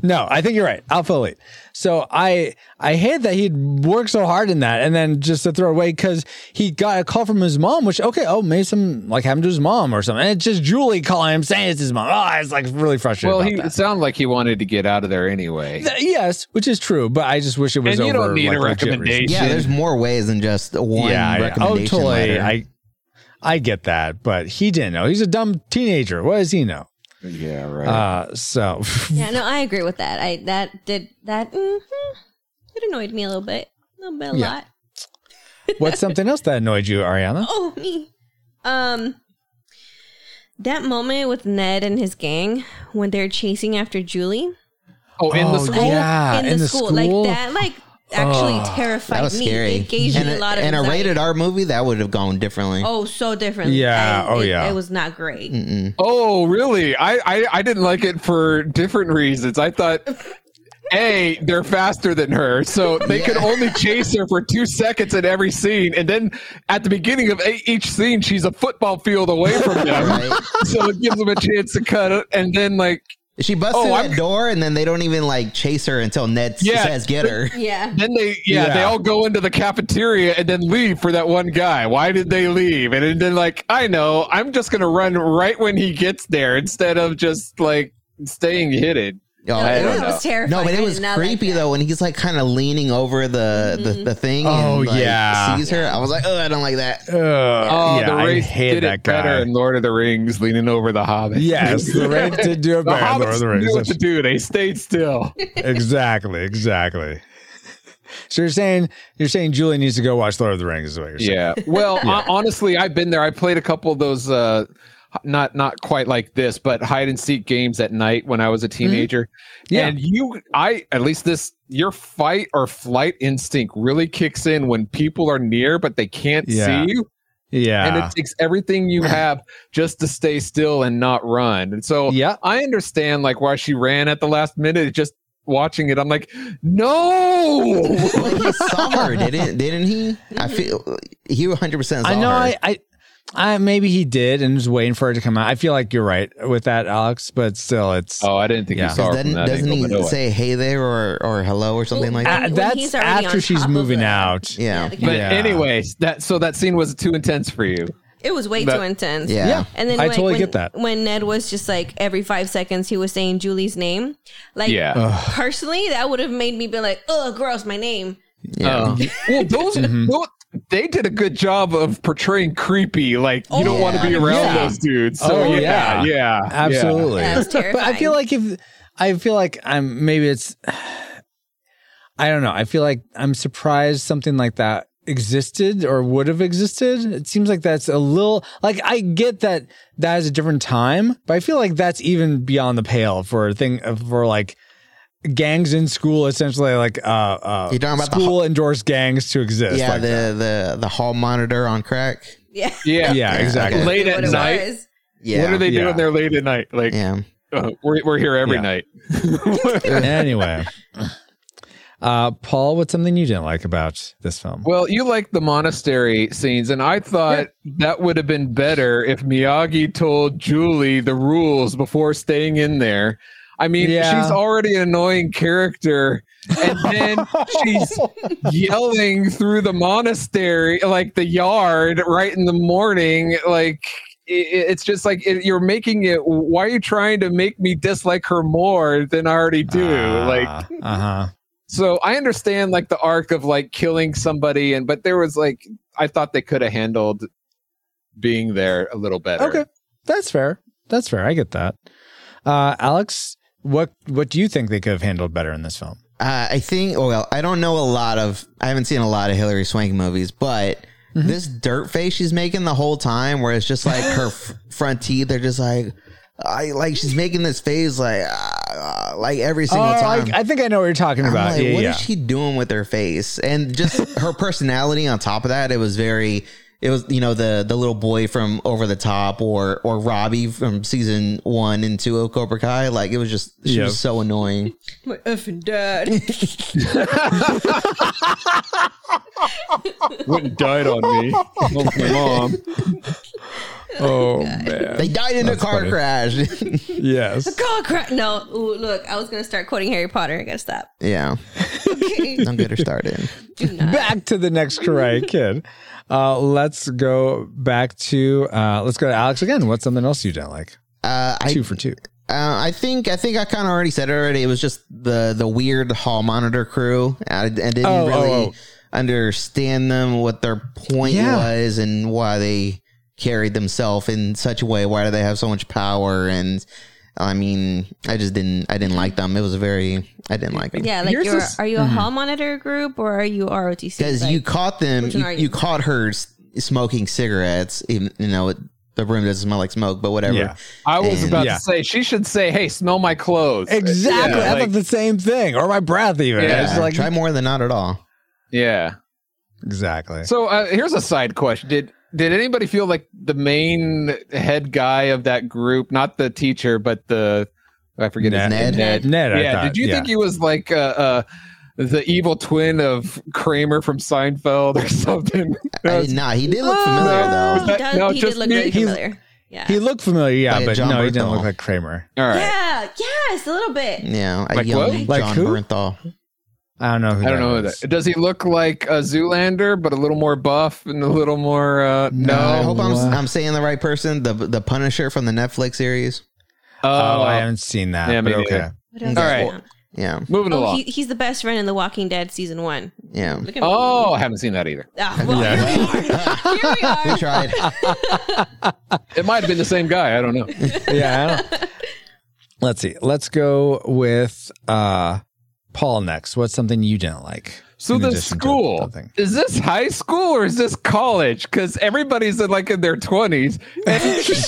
S2: No, I think you're right. Alpha Elite. So I I hate that he'd worked so hard in that and then just to throw away because he got a call from his mom, which okay, oh maybe some like happened to his mom or something. And it's just Julie calling him saying it's his mom. Oh, it's like really frustrated.
S4: Well,
S2: about
S4: he
S2: that.
S4: it sounded like he wanted to get out of there anyway.
S2: Th- yes, which is true, but I just wish it was
S4: And you
S2: over.
S4: don't need
S2: like,
S4: a recommendation.
S5: yeah, there's more ways than just one
S2: Yeah, yeah. Oh, totally.
S5: letter.
S2: I I get that, but he didn't know. He's a dumb teenager. What does he know?
S4: Yeah, right.
S2: Uh, so
S6: Yeah, no, I agree with that. I that did that. Mm-hmm, it annoyed me a little bit, a little bit, a
S2: Yeah.
S6: lot.
S2: what's something else that annoyed you, Ariana?
S6: Oh me. Um, that moment with Ned and his gang when they're chasing after Julie.
S4: oh, in the
S2: Oh,
S4: school?
S2: yeah,
S6: in, the, school. like that, like actually
S2: Oh,
S6: terrified
S5: that was
S6: me.
S5: scary.
S6: It gave
S5: and
S6: me a lot of
S5: and a rated R movie that would have gone differently.
S6: Oh, so differently.
S2: Yeah,
S6: I-
S2: oh,
S6: it-
S2: yeah.
S6: It was not great.
S4: Oh, really? I, I I didn't like it for different reasons. I thought, a they're faster than her, so they could only chase her for two seconds in every scene, and then at the beginning of a- each scene, she's a football field away from them,
S5: Right.
S4: so it gives them a chance to cut it. And then like
S5: She busts
S4: Oh,
S5: through
S4: I'm-
S5: that door, and then they don't even like chase her until Ned
S4: Yeah.
S5: says get her.
S6: Yeah.
S4: then they yeah,
S2: Yeah.
S4: they all go into the cafeteria and then leave for that one guy. Why did they leave? And then like I know, I'm just gonna run right when he gets there instead of just like staying hidden.
S5: Oh,
S6: No,
S4: I
S6: it
S4: don't know.
S6: was terrifying.
S5: No, but it was creepy though when he's like kind of leaning over the the, the thing.
S2: Oh,
S5: and, like,
S2: yeah.
S5: sees her. I was like, oh, I don't like that.
S2: Ugh,
S4: Oh,
S2: yeah,
S4: the
S2: I
S4: race
S2: hate
S4: did
S2: that
S4: it better
S2: guy.
S4: in Lord of the Rings, leaning over the Hobbit.
S2: Yes, the Wraith did do it
S4: the
S2: better. in Lord
S4: Hobbits
S2: of the
S4: knew
S2: Rings.
S4: what to do. They stayed still.
S2: exactly, exactly. So you're saying you're saying Julie needs to go watch Lord of the Rings is what you're saying?
S4: Yeah. Well, hon- honestly, I've been there. I played a couple of those. Uh, not not quite like this, but hide and seek games at night when I was a mm-hmm. teenager.
S2: Yeah.
S4: And you, I at least this your fight or flight instinct really kicks in when people are near but they can't
S2: Yeah.
S4: see you.
S2: Yeah.
S4: and it takes everything you have just to stay still and not run. And so
S2: yeah.
S4: I understand like why she ran at the last minute. Just watching it, I'm like, no.
S5: Well, he saw her, didn't didn't he? I feel he 100 percent saw
S2: I know
S5: her.
S2: I, I I maybe he did and was waiting for it to come out. I feel like you're right with that, Alex, but still it's
S4: oh, I didn't think
S2: Yeah.
S4: you saw her
S5: doesn't
S4: that
S5: doesn't
S4: angle,
S5: he
S4: no.
S5: say hey there or or hello or something like
S2: Uh,
S5: that?
S6: when
S2: that's
S6: he's already on
S2: after she's moving
S6: the-
S2: out.
S5: Yeah.
S6: the
S4: But
S2: Yeah.
S4: anyways, that so that scene was too intense for you.
S6: It was way
S4: That-
S6: too intense.
S5: Yeah.
S2: Yeah.
S6: And then
S2: I
S6: like,
S2: totally
S6: when,
S2: get that.
S6: when Ned was just like every five seconds he was saying Julie's name. Like
S4: Yeah.
S6: personally, that would have made me be like, oh gross, my name.
S5: Yeah.
S4: Uh, well, those,
S2: Mm-hmm.
S4: those- they did a good job of portraying creepy. Like you
S6: Oh,
S4: don't want to be around
S2: Yeah.
S4: those dudes. So
S2: Oh,
S4: yeah,
S2: yeah.
S4: yeah,
S2: Absolutely.
S6: That was
S2: but I feel like if I feel like I'm maybe it's I don't know. I feel like I'm surprised something like that existed or would have existed. It seems like that's a little like I get that that is a different time, but I feel like that's even beyond the pale for a thing for like gangs in school essentially like uh uh
S5: You're talking about the
S2: school endorsed gangs to exist.
S5: yeah,
S2: like that.
S5: the the the hall monitor on crack.
S6: Yeah.
S4: Yeah,
S2: yeah,
S5: Yeah,
S2: exactly.
S5: okay.
S4: Late at night.
S6: was.
S5: Yeah.
S4: What are they
S2: Yeah.
S4: doing there late at night? Like
S5: Yeah.
S4: uh, we're we're here every
S2: Yeah.
S4: night.
S2: anyway. Uh Paul, what's something you didn't like about this film?
S4: Well, you like the monastery scenes, and I thought that would have been better if Miyagi told Julie the rules before staying in there. I mean,
S2: Yeah.
S4: she's already an annoying character, and then she's yelling through the monastery, like the yard, right in the morning. Like, i- i- it's just like it, you're making it. Why are you trying to make me dislike her more than I already do? like,
S2: uh huh.
S4: so I understand like the arc of like killing somebody, and but there was like I thought they could have handled being there a little better.
S2: Okay, that's fair. That's fair. I get that. Uh, Alex, what what do you think they could have handled better in this film?
S5: Uh, I think. Well, I don't know a lot of. I haven't seen a lot of Hilary Swank movies, but
S2: Mm-hmm.
S5: this dirt face she's making the whole time, where it's just like her f- front teeth are just like, I like she's making this face like, uh, like every single
S2: oh, I,
S5: time.
S2: I think I know what you're talking
S5: I'm
S2: about.
S5: like,
S2: yeah,
S5: what
S2: yeah.
S5: is she doing with her face? And just her personality on top of that, it was very. It was you know the the little boy from Over the Top or or Robbie from season one and two of Cobra Kai. Like it was just she
S2: Yep.
S5: was so annoying.
S6: My effing dad.
S4: Went and died on me. My mom.
S2: Oh man.
S5: They died in a car
S2: funny.
S5: crash.
S2: yes.
S6: car crash. No, Ooh, look, I was gonna start quoting Harry Potter. I gotta stop.
S5: yeah,
S6: Okay.
S5: don't get her started.
S6: Do not.
S2: Back to the next Karate Kid. Uh, let's go back to uh, let's go to Alex again. What's something else you don't like?
S5: Uh, I
S2: Two for two.
S5: Uh, I think I think I kind of already said it already. It was just the the weird hall monitor crew. I, I didn't
S2: Oh, oh,
S5: really
S2: oh.
S5: understand them, what their point
S2: Yeah.
S5: was, and why they carried themselves in such a way. Why do they have so much power? And I mean, I just didn't I didn't like them. It was very I didn't like them.
S6: Yeah, like
S2: Here's
S6: you're,
S2: this-
S6: are you a hall monitor group or are you ROTC?
S5: because
S6: Like,
S5: you caught them, you, you
S6: you?
S5: caught her smoking cigarettes. Even you know it, the room doesn't smell like smoke, but whatever.
S2: Yeah.
S4: I was
S5: And-
S4: about
S2: Yeah.
S4: to say she should say, "Hey, smell my clothes."
S2: Exactly.
S4: Yeah,
S2: I
S4: like-
S2: thought the same thing. Or my breath even.
S4: Yeah.
S2: It's like
S5: Try more than not at all.
S4: yeah.
S2: exactly.
S4: So uh, here's a side question: Did did anybody feel like the main head guy of that group, not the teacher, but the I forget his name, Ned?
S2: Ned, I
S4: yeah.
S2: thought,
S4: did you
S2: yeah.
S4: think he was like uh, uh, the evil twin of Kramer from Seinfeld or something? That
S5: I,
S4: was-
S5: nah, he did look familiar though.
S6: he, does,
S4: No,
S6: he
S4: just
S6: did look
S4: me.
S6: really familiar. Yeah.
S2: He looked familiar, yeah,
S5: Like
S2: but
S5: John
S2: no, he didn't look like Kramer.
S4: All right.
S6: yeah, yes, a little bit.
S5: Yeah, a
S4: Like
S5: young
S4: what?
S2: Like
S5: John
S2: who?
S5: Bernthal.
S2: I don't know who
S4: I don't know who
S2: is.
S4: that. Does he look like a Zoolander, but a little more buff and a little more? Uh, no.
S5: I hope I'm. I'm saying the right person. The the Punisher from the Netflix series.
S2: Oh,
S4: Oh,
S2: I haven't seen that.
S4: Yeah, me
S2: but okay.
S4: neither.
S6: What else
S5: All
S6: is
S4: right.
S6: on?
S5: Yeah,
S4: moving
S6: Oh,
S4: along.
S6: he, he's the best friend in The Walking Dead season one.
S5: yeah.
S6: Look at
S4: oh, I haven't seen that either.
S6: Ah, well, here we are. Here we
S5: We tried.
S4: It might have been the same guy. I don't know.
S2: yeah. I don't- Let's see. Let's go with uh Paul next. What's something you didn't like?
S4: So the school is this high school or is this college? Because everybody's in like in their twenties, and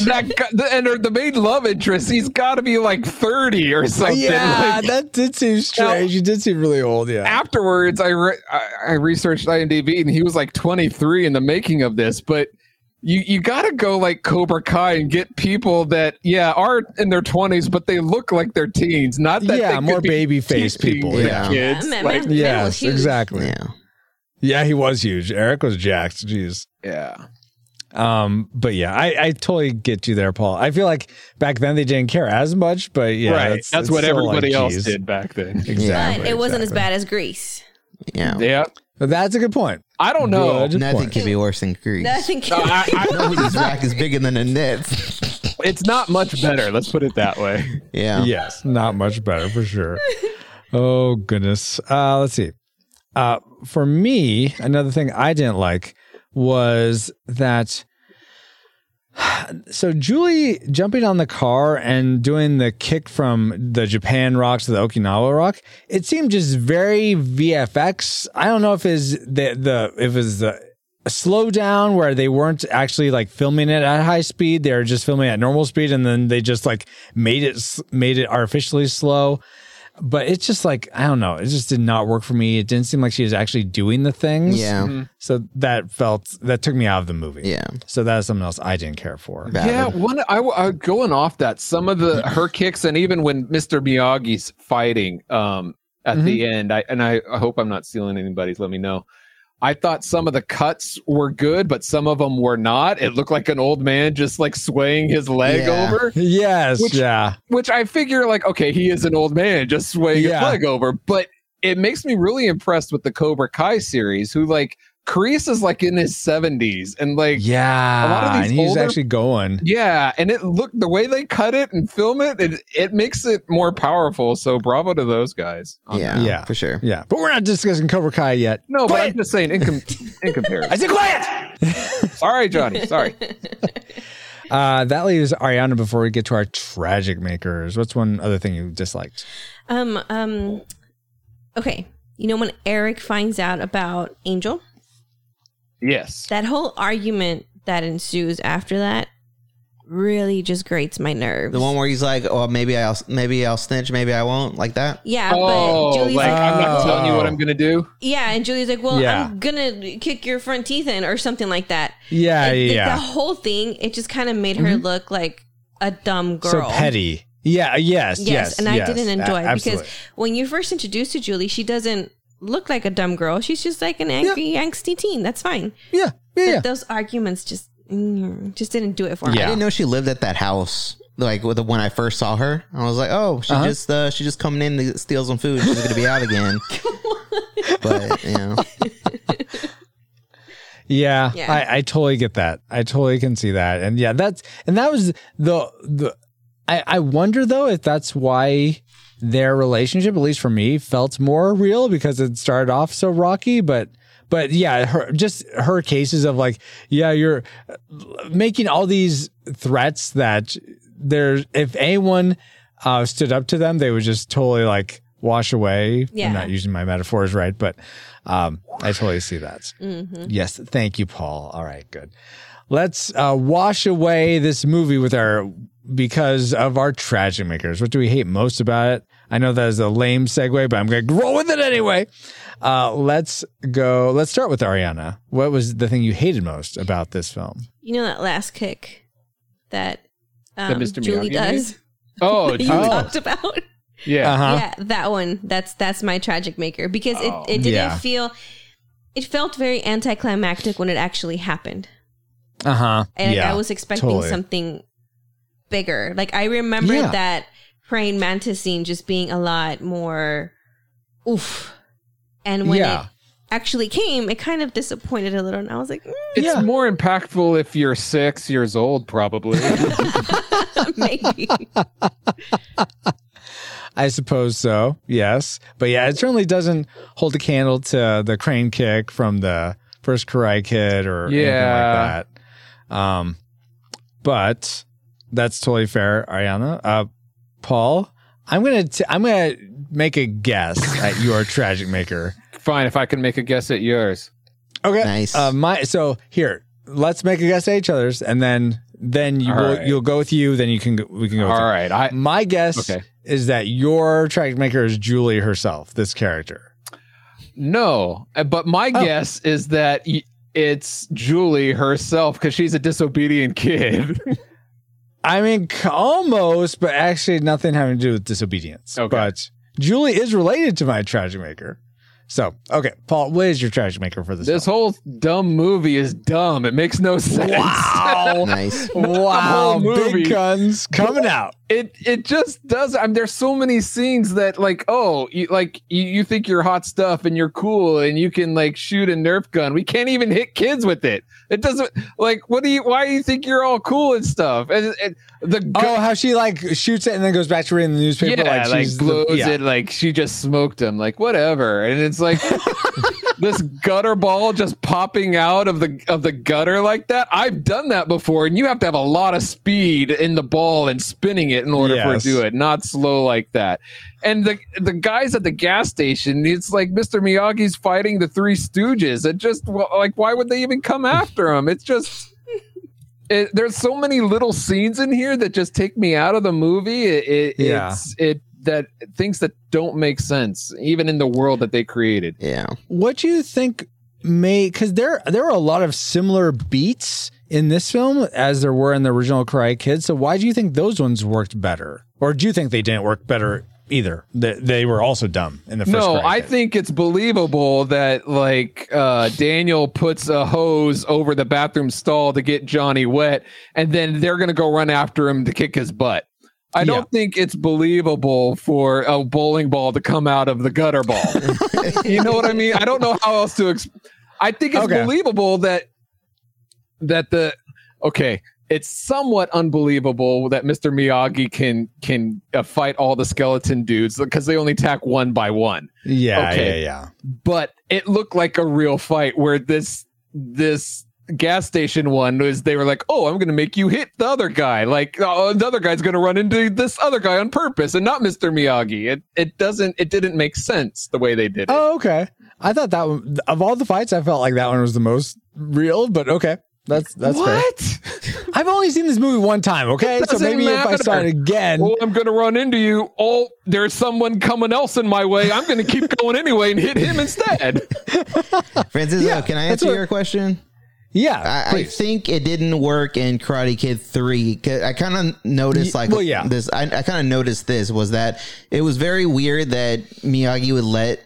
S4: that and the main love interest, he's got to be like thirty or oh, something.
S2: Yeah,
S4: Like,
S2: that did seem strange. you did seem really old. Yeah.
S4: afterwards, I, re- I I researched IMDb, and he was like twenty three in the making of this, but. You you got to go like Cobra Kai and get people that yeah are in their twenties, but they look like they're teens. Not that
S2: Yeah,
S4: they
S2: more baby face people,
S4: and
S5: yeah.
S4: kids.
S6: Yeah, man,
S4: Like,
S6: man.
S2: Yes,
S6: huge.
S2: exactly.
S5: Yeah.
S2: Yeah, he was huge. Eric was jacked. Jeez.
S4: yeah.
S2: Um, but yeah, I, I totally get you there, Paul. I feel like back then they didn't care as much, but yeah,
S4: right.
S2: it's-
S4: That's
S2: it's
S4: what everybody
S2: like,
S4: else
S2: geez.
S4: did back then.
S2: Exactly.
S6: But it wasn't as bad as Grease.
S5: Yeah.
S4: Yeah.
S2: But that's a good point.
S4: I don't know.
S2: Good
S5: Nothing
S2: point.
S5: could be worse than Grease.
S6: Nothing.
S4: I, I,
S5: Nobody's rack is bigger than the Nets.
S4: it's not much better. Let's put it that way.
S5: Yeah.
S2: Yes, not much better for sure. oh goodness. Uh, let's see. Uh, for me, another thing I didn't like was that. So Julie jumping on the car and doing the kick from the Japan rock to the Okinawa rock, it seemed just very VFX. I don't know if is the the if it was the slowdown where they weren't actually like filming it at high speed; they were just filming at normal speed, and then they just like made it made it artificially slow. But it's just like I don't know. It just did not work for me. It didn't seem like she was actually doing the things.
S5: Yeah.
S2: So that felt that took me out of the movie.
S5: Yeah.
S2: So that is something else I didn't care for.
S5: Valid.
S4: Yeah, one I, I going off that some of the her kicks and even when Mr. Miyagi's fighting um at the end, I and I, I hope I'm not stealing anybody's. Let me know. I thought some of the cuts were good, but some of them were not. It looked like an old man just like swaying his leg
S5: Yeah.
S4: over,
S2: Yes.
S4: Which-
S2: yeah.
S4: which I figure like okay, he is an old man just swaying
S2: Yeah.
S4: his leg over, but it makes me really impressed with the Cobra Kai series, who like Kreese is like in his 70s and like
S2: Yeah.
S4: A lot of these
S2: and he's
S4: older-
S2: actually going.
S4: Yeah, and it look the way they cut it and film it, it it makes it more powerful. So bravo to those guys.
S5: Yeah.
S4: that.
S2: Yeah.
S5: For sure.
S2: Yeah. But we're not discussing Cobra Kai yet.
S4: No, but I'm just saying in, com- in comparison.
S2: I said quiet.
S4: Sorry, Johnny. Sorry.
S2: Uh, that leaves Ariana before we get to our tragic makers. What's one other thing you disliked?
S6: Um. Um. Okay. You know when Eric finds out about Angel,
S4: Yes.
S6: that whole argument that ensues after that really just grates my nerves.
S5: The one where he's like, "Oh, maybe I'll, maybe I'll snitch, maybe I won't," like that.
S6: yeah,
S4: Oh,
S6: but Julie's
S4: like
S6: like,
S4: I'm not telling you what
S2: Oh.
S4: I'm gonna do.
S6: yeah, and Julie's like, well,
S2: Yeah.
S6: I'm gonna kick your front teeth in or something like that.
S2: Yeah,
S6: And the-
S2: yeah.
S6: The whole thing, it just kind of made her mm-hmm. look like a dumb girl.
S2: So petty. Yeah. Yes.
S6: Yes,
S2: Yes.
S6: and I
S2: yes.
S6: didn't enjoy
S2: A-
S6: it because when you're first introduced to Julie, she doesn't look like a dumb girl. She's just like an angry, angsty teen. That's fine.
S2: Yeah. Yeah.
S6: But
S2: Yeah.
S6: those arguments just mm, just didn't do it for
S5: I
S6: me.
S2: I
S5: didn't know she lived at that house. Like with the, when I first saw her, I was like, "Oh, she
S2: Uh-huh.
S5: just uh, she just coming in to steal some food. She's gonna be out again." but you know,
S2: Yeah,
S6: Yeah.
S2: I, I totally get that. I totally can see that. And yeah, that's and that was the the I, I wonder though if that's why their relationship, at least for me, felt more real because it started off so rocky, but but yeah, her just her cases of like, yeah, you're making all these threats that there's if anyone uh, stood up to them, they would just totally like wash away.
S6: Yeah.
S2: I'm not using my metaphors right, but um, I totally see that. Yes, thank you, Paul. All right, good. Let's uh, wash away this movie with our because of our tragic makers. What do we hate most about it? I know that is a lame segue, but I'm going to roll with it anyway. Uh, let's go. Let's start with Ariana. What was the thing you hated most about this film?
S6: You know that last kick that um,
S4: Mr.
S6: Julie
S4: Miyagi
S6: does.
S4: Oh,
S6: you
S2: Oh.
S6: talked about.
S4: yeah.
S2: Uh-huh.
S6: Yeah, that one. That's that's my tragic maker because it, it didn't
S2: Yeah.
S6: feel. It felt very anticlimactic when it actually happened,
S2: Uh huh.
S6: and
S2: yeah,
S6: I was expecting
S2: totally.
S6: something bigger. Like I remember
S2: Yeah.
S6: that praying mantis scene just being a lot more oof, and when
S2: Yeah.
S6: it actually came, it kind of disappointed a little, and I was like, mm,
S4: It's
S2: Yeah.
S4: more impactful if you're six years old, probably.
S6: maybe.
S2: I suppose so. Yes, but yeah, it certainly doesn't hold a candle to the crane kick from the first Karate Kid or
S4: Yeah.
S2: anything like that. Um, but that's totally fair, Ariana. Uh, Paul, I'm gonna t- I'm gonna make a guess at your tragic maker.
S4: Fine, if I can make a guess at yours.
S2: Okay,
S5: Nice.
S2: Uh, my so here, let's make a guess at each other's, and then then you
S4: All
S2: will
S4: right.
S2: you'll go with you. Then you can go, we can go. with
S4: All
S2: you.
S4: right, I
S2: My guess
S4: Okay.
S2: is that your tragic maker is Julie herself, this character.
S4: no, uh, but my
S2: Oh.
S4: guess is that y- it's Julie herself because she's a disobedient kid.
S2: I mean, almost, but actually nothing having to do with disobedience.
S4: Okay.
S2: But Julie is related to my tragic maker. So, okay, Paul, what is your tragic maker for this?
S4: this
S2: film?
S4: whole dumb movie is dumb. It makes no sense.
S2: Wow.
S5: Nice.
S2: wow, big guns coming out.
S4: It it just does. I mean, there's so many scenes that like, oh, you like you, you think you're hot stuff and you're cool and you can like shoot a Nerf gun. We can't even hit kids with it. It doesn't like. What do you? Why do you think you're all cool and stuff? And, and the oh, gu-
S2: Oh, how she like shoots it and then goes back to reading the newspaper.
S4: yeah,
S2: like,
S4: like,
S2: she's the-
S4: blows
S2: yeah.
S4: it like she just smoked him. Like whatever. And it's like this gutter ball just popping out of the of the gutter like that. I've done that before, and you have to have a lot of speed in the ball and spinning it in order for it
S2: Yes.
S4: to do it, not slow like that. And the the guys at the gas station, it's like Mr. Miyagi's fighting the Three Stooges. It just like why would they even come after him? It's just. It, there's so many little scenes in here that just take me out of the movie. It, it,
S2: Yeah.
S4: it's it that things that don't make sense, even in the world that they created.
S5: Yeah.
S2: what do you think may because there there are a lot of similar beats in this film as there were in the original Karate Kid. So why do you think those ones worked better, or do you think they didn't work better either? They, they were also dumb in the first.
S4: No,
S2: Karate
S4: I
S2: Kid.
S4: think it's believable that like uh, Daniel puts a hose over the bathroom stall to get Johnny wet, and then they're gonna go run after him to kick his butt. I don't think it's believable for a bowling ball to come out of the gutter ball. you know what I mean? I don't know how else to. Exp- I think it's
S2: Okay.
S4: believable that that the okay. It's somewhat unbelievable that Mr. Miyagi can can uh, fight all the skeleton dudes because they only attack one by one
S2: Yeah,
S4: Okay.
S2: yeah, yeah.
S4: but it looked like a real fight where this this gas station one was they were like oh i'm gonna make you hit the other guy like oh, the other guy's gonna run into this other guy on purpose and not mr miyagi it it doesn't it didn't make sense the way they did it
S2: Oh, okay. I thought that one of all the fights, I felt like that one was the most real. But okay, that's that's fair.
S4: what
S2: I've only seen this movie one time. Okay, so
S4: doesn't
S2: maybe if I start it again,
S4: oh i'm gonna run into you oh there's someone coming else in my way i'm gonna keep going anyway and hit him instead
S5: Francisco,
S2: Yeah,
S5: can I answer
S2: what-
S5: your question?
S2: yeah,
S5: I, I think it didn't work in Karate Kid 3. 'Cause I kind of noticed like
S2: well, yeah.
S5: this. I, I kind of noticed this was that it was very weird that Miyagi would let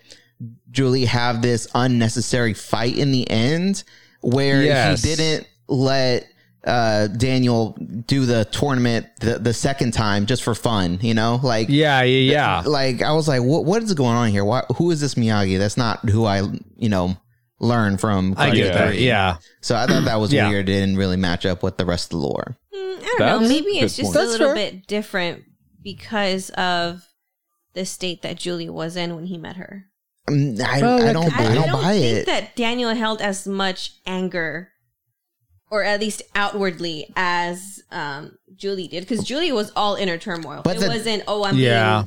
S5: Julie have this unnecessary fight in the end where
S2: Yes.
S5: he didn't let uh, Daniel do the tournament the, the second time just for fun, you know, like
S2: yeah, yeah, yeah.
S5: like I was like, what what is going on here? Why, who is this Miyagi? That's not who I you know learned from.
S2: I
S5: Karate
S2: get that. Yeah.
S5: So I thought that was
S2: Yeah.
S5: weird. It didn't really match up with the rest of the lore.
S6: Mm, I don't know. Maybe it's just
S4: point.
S6: a
S2: That's
S6: little
S2: fair.
S6: bit different because of the state that Julie was in when he met her.
S5: Um, I, I don't. I,
S6: I,
S5: don't,
S6: I don't
S5: buy
S6: think
S5: it.
S6: that Daniel held as much anger, or at least outwardly, as um, Julie did. Because Julie was all inner turmoil.
S5: But
S6: it
S5: the-
S6: wasn't, oh, I'm
S2: Yeah.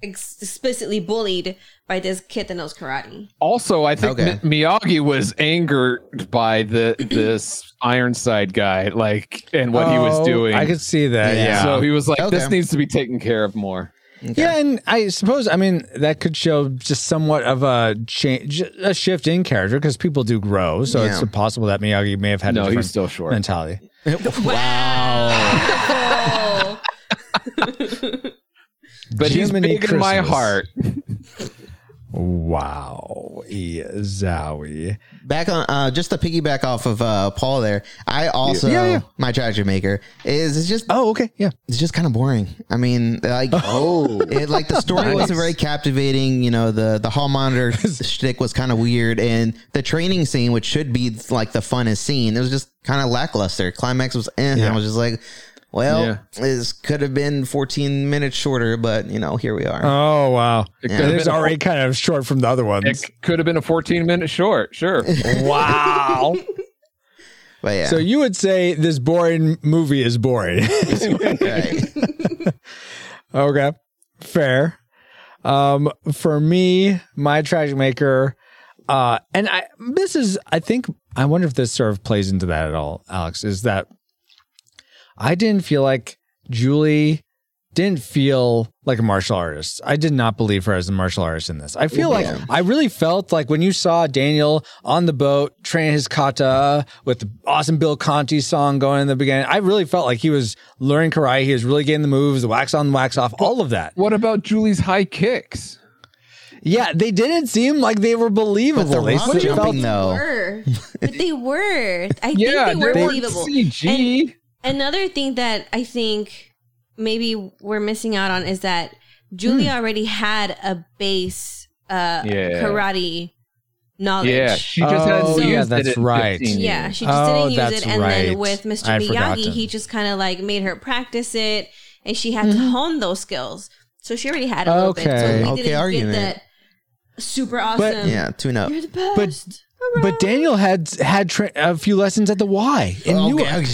S6: being ex- explicitly bullied by this kid that knows karate.
S4: Also, I think
S5: Okay.
S4: Mi- Miyagi was angered by the this Ironside guy, like, and what he was
S2: Oh,
S4: doing.
S2: I could see that.
S5: Yeah.
S2: Yeah.
S4: So he was like, "This needs to be taken care of more."
S2: Yeah, and I suppose I mean that could show just somewhat of a change, a shift in character because people do grow. So
S5: Yeah.
S2: it's possible that Miyagi may have had
S4: No,
S2: a
S4: he's still short.
S2: mentality.
S6: Wow.
S4: But he's
S2: Jiminy
S4: big in my heart.
S2: Wow, Zowie.
S5: Back on, uh, just to piggyback off of uh, Paul there. I also
S2: Yeah, yeah.
S5: my tragic maker is it's just
S2: Oh, okay, yeah.
S5: it's just kind of boring. I mean, like oh, it, like the story wasn't very captivating. You know, the the hall monitor shtick was kind of weird, and the training scene, which should be like the funnest scene, it was just kind of lackluster. Climax was, eh, and I was just like, well,
S4: Yeah.
S5: this could have been 14 minutes shorter, but you know, here we are.
S2: Oh, wow.
S4: It
S2: It
S4: could
S2: is
S4: been a
S2: already kind of short from the other ones.
S4: It could have been a 14 minute short, sure.
S2: wow.
S5: but yeah,
S2: So you would say this boring movie is boring.
S5: right.
S2: Okay. Fair. Um, for me, my tragic maker, uh, and I, this is, I think, I wonder if this sort of plays into that at all, Alex, is that I didn't feel like Julie didn't feel like a martial artist. I did not believe her as a martial artist in this. I feel like I really felt like when you saw Daniel on the boat train his kata with the awesome Bill Conti song going in the beginning, I really felt like he was learning karate. He was really getting the moves, the wax on, wax off, all of that.
S4: What about Julie's high kicks?
S2: Yeah, they didn't seem like they were believable.
S5: But the
S2: they
S5: rock jumping
S2: felt-
S5: though,
S6: Were. but they were. I
S4: Yeah,
S6: think they were
S4: they were
S6: believable.
S4: CG.
S6: And another thing that I think maybe we're missing out on is that Julie already had a base uh,
S4: Yeah.
S6: karate knowledge.
S4: Yeah, she just hadn't
S2: Oh,
S4: used
S2: yeah, that's right.
S6: Yeah, she just
S2: Oh,
S6: didn't use it. And
S2: right.
S6: then with Mr.
S2: I'd
S6: Miyagi,
S2: forgotten.
S6: he just kind of like made her practice it and she had
S2: Mm-hmm.
S6: to hone those skills. So she already had a little bit. So
S2: Okay.
S6: we
S5: Okay
S6: didn't
S5: argument.
S6: get that super awesome.
S5: yeah, tune up.
S6: You're the best.
S2: But- But Daniel had had tra- a few lessons at the Y in
S5: Oh,
S2: Newark.
S5: okay.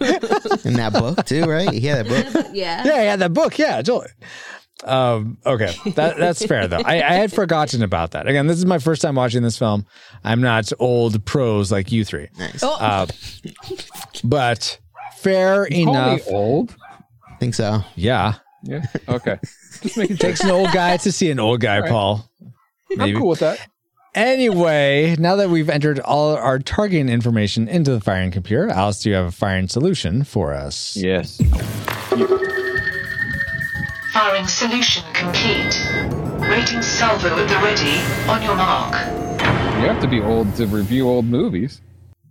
S6: It was
S5: in that book too, right? He had that book.
S6: you. Yeah.
S2: Yeah, yeah, that book. Yeah, totally. Um, okay, that that's fair though. I, I had forgotten about that. Again, this is my first time watching this film. I'm not old pros like you three,
S5: Nice.
S6: Oh,
S2: uh, but fair
S4: Call me
S2: enough.
S4: old.
S5: I think so.
S2: Yeah,
S4: Yeah. Okay. Just making sure.
S2: takes an old guy to see an old guy,
S4: right.
S2: Paul.
S4: I'm cool with that.
S2: Anyway, now that we've entered all our targeting information into the firing computer, Alice, do you have a firing solution for us?
S4: Yes.
S3: Firing solution complete. Rating salvo at the ready. On your mark.
S4: You have to be old to review old movies.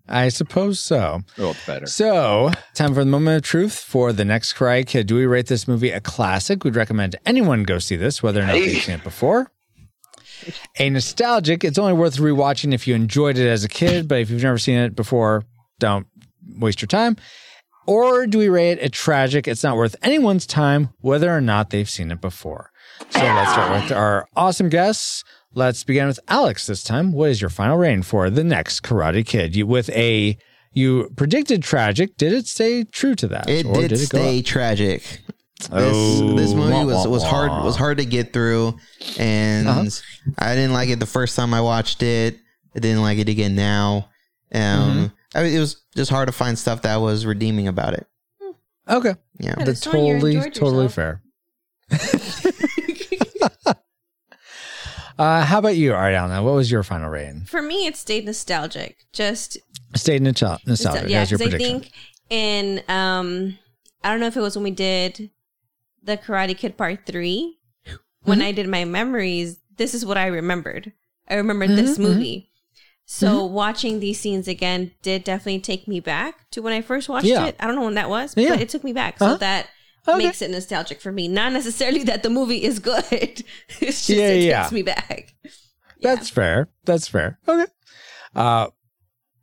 S2: I suppose so.
S4: It's better.
S2: So, time for the moment of truth for the next cry. Kid. Do we rate this movie a classic? We'd recommend anyone go see this, whether or not they've seen it before. A nostalgic, it's only worth rewatching if you enjoyed it as a kid, but if you've never seen it before, don't waste your time. Or do we rate it a tragic? It's not worth anyone's time, whether or not they've seen it before. So let's start with our awesome guests. Let's begin with Alex this time. What is your final rating for the next Karate Kid? You with a you predicted tragic. Did it stay true to that?
S5: It
S2: Or
S5: did,
S2: go
S5: stay
S2: up?
S5: tragic. This,
S2: Oh,
S5: this movie
S2: wah,
S5: was,
S2: wah,
S5: was hard
S2: wah.
S5: was hard to get through, and
S2: Uh-huh.
S5: I didn't like it the first time I watched it. I didn't like it again now. Um,
S2: Mm-hmm.
S5: I mean, it was just hard to find stuff that was redeeming about it.
S2: Okay,
S5: Yeah,
S2: that's
S6: as long as you
S2: totally totally
S6: yourself.
S2: fair. uh, how about you, Ariana? What was your final rating?
S6: For me, it stayed nostalgic. Just
S2: Stayed nostalgic. nostalgic.
S6: yeah, because I think in um, I don't know if it was when we did the Karate Kid Part 3 when
S2: Mm-hmm.
S6: I did my memories. This is what I remembered. I remembered
S2: Mm-hmm,
S6: this movie. So watching these scenes again did definitely take me back to when I first watched
S2: Yeah.
S6: it. I don't know when that was,
S2: Yeah.
S6: but it took me back. So
S2: Uh-huh.
S6: that
S2: Okay.
S6: makes it nostalgic for me. Not necessarily that the movie is good. it's just
S2: Yeah,
S6: it
S2: yeah.
S6: takes me back.
S2: That's fair. That's fair. Okay. Uh,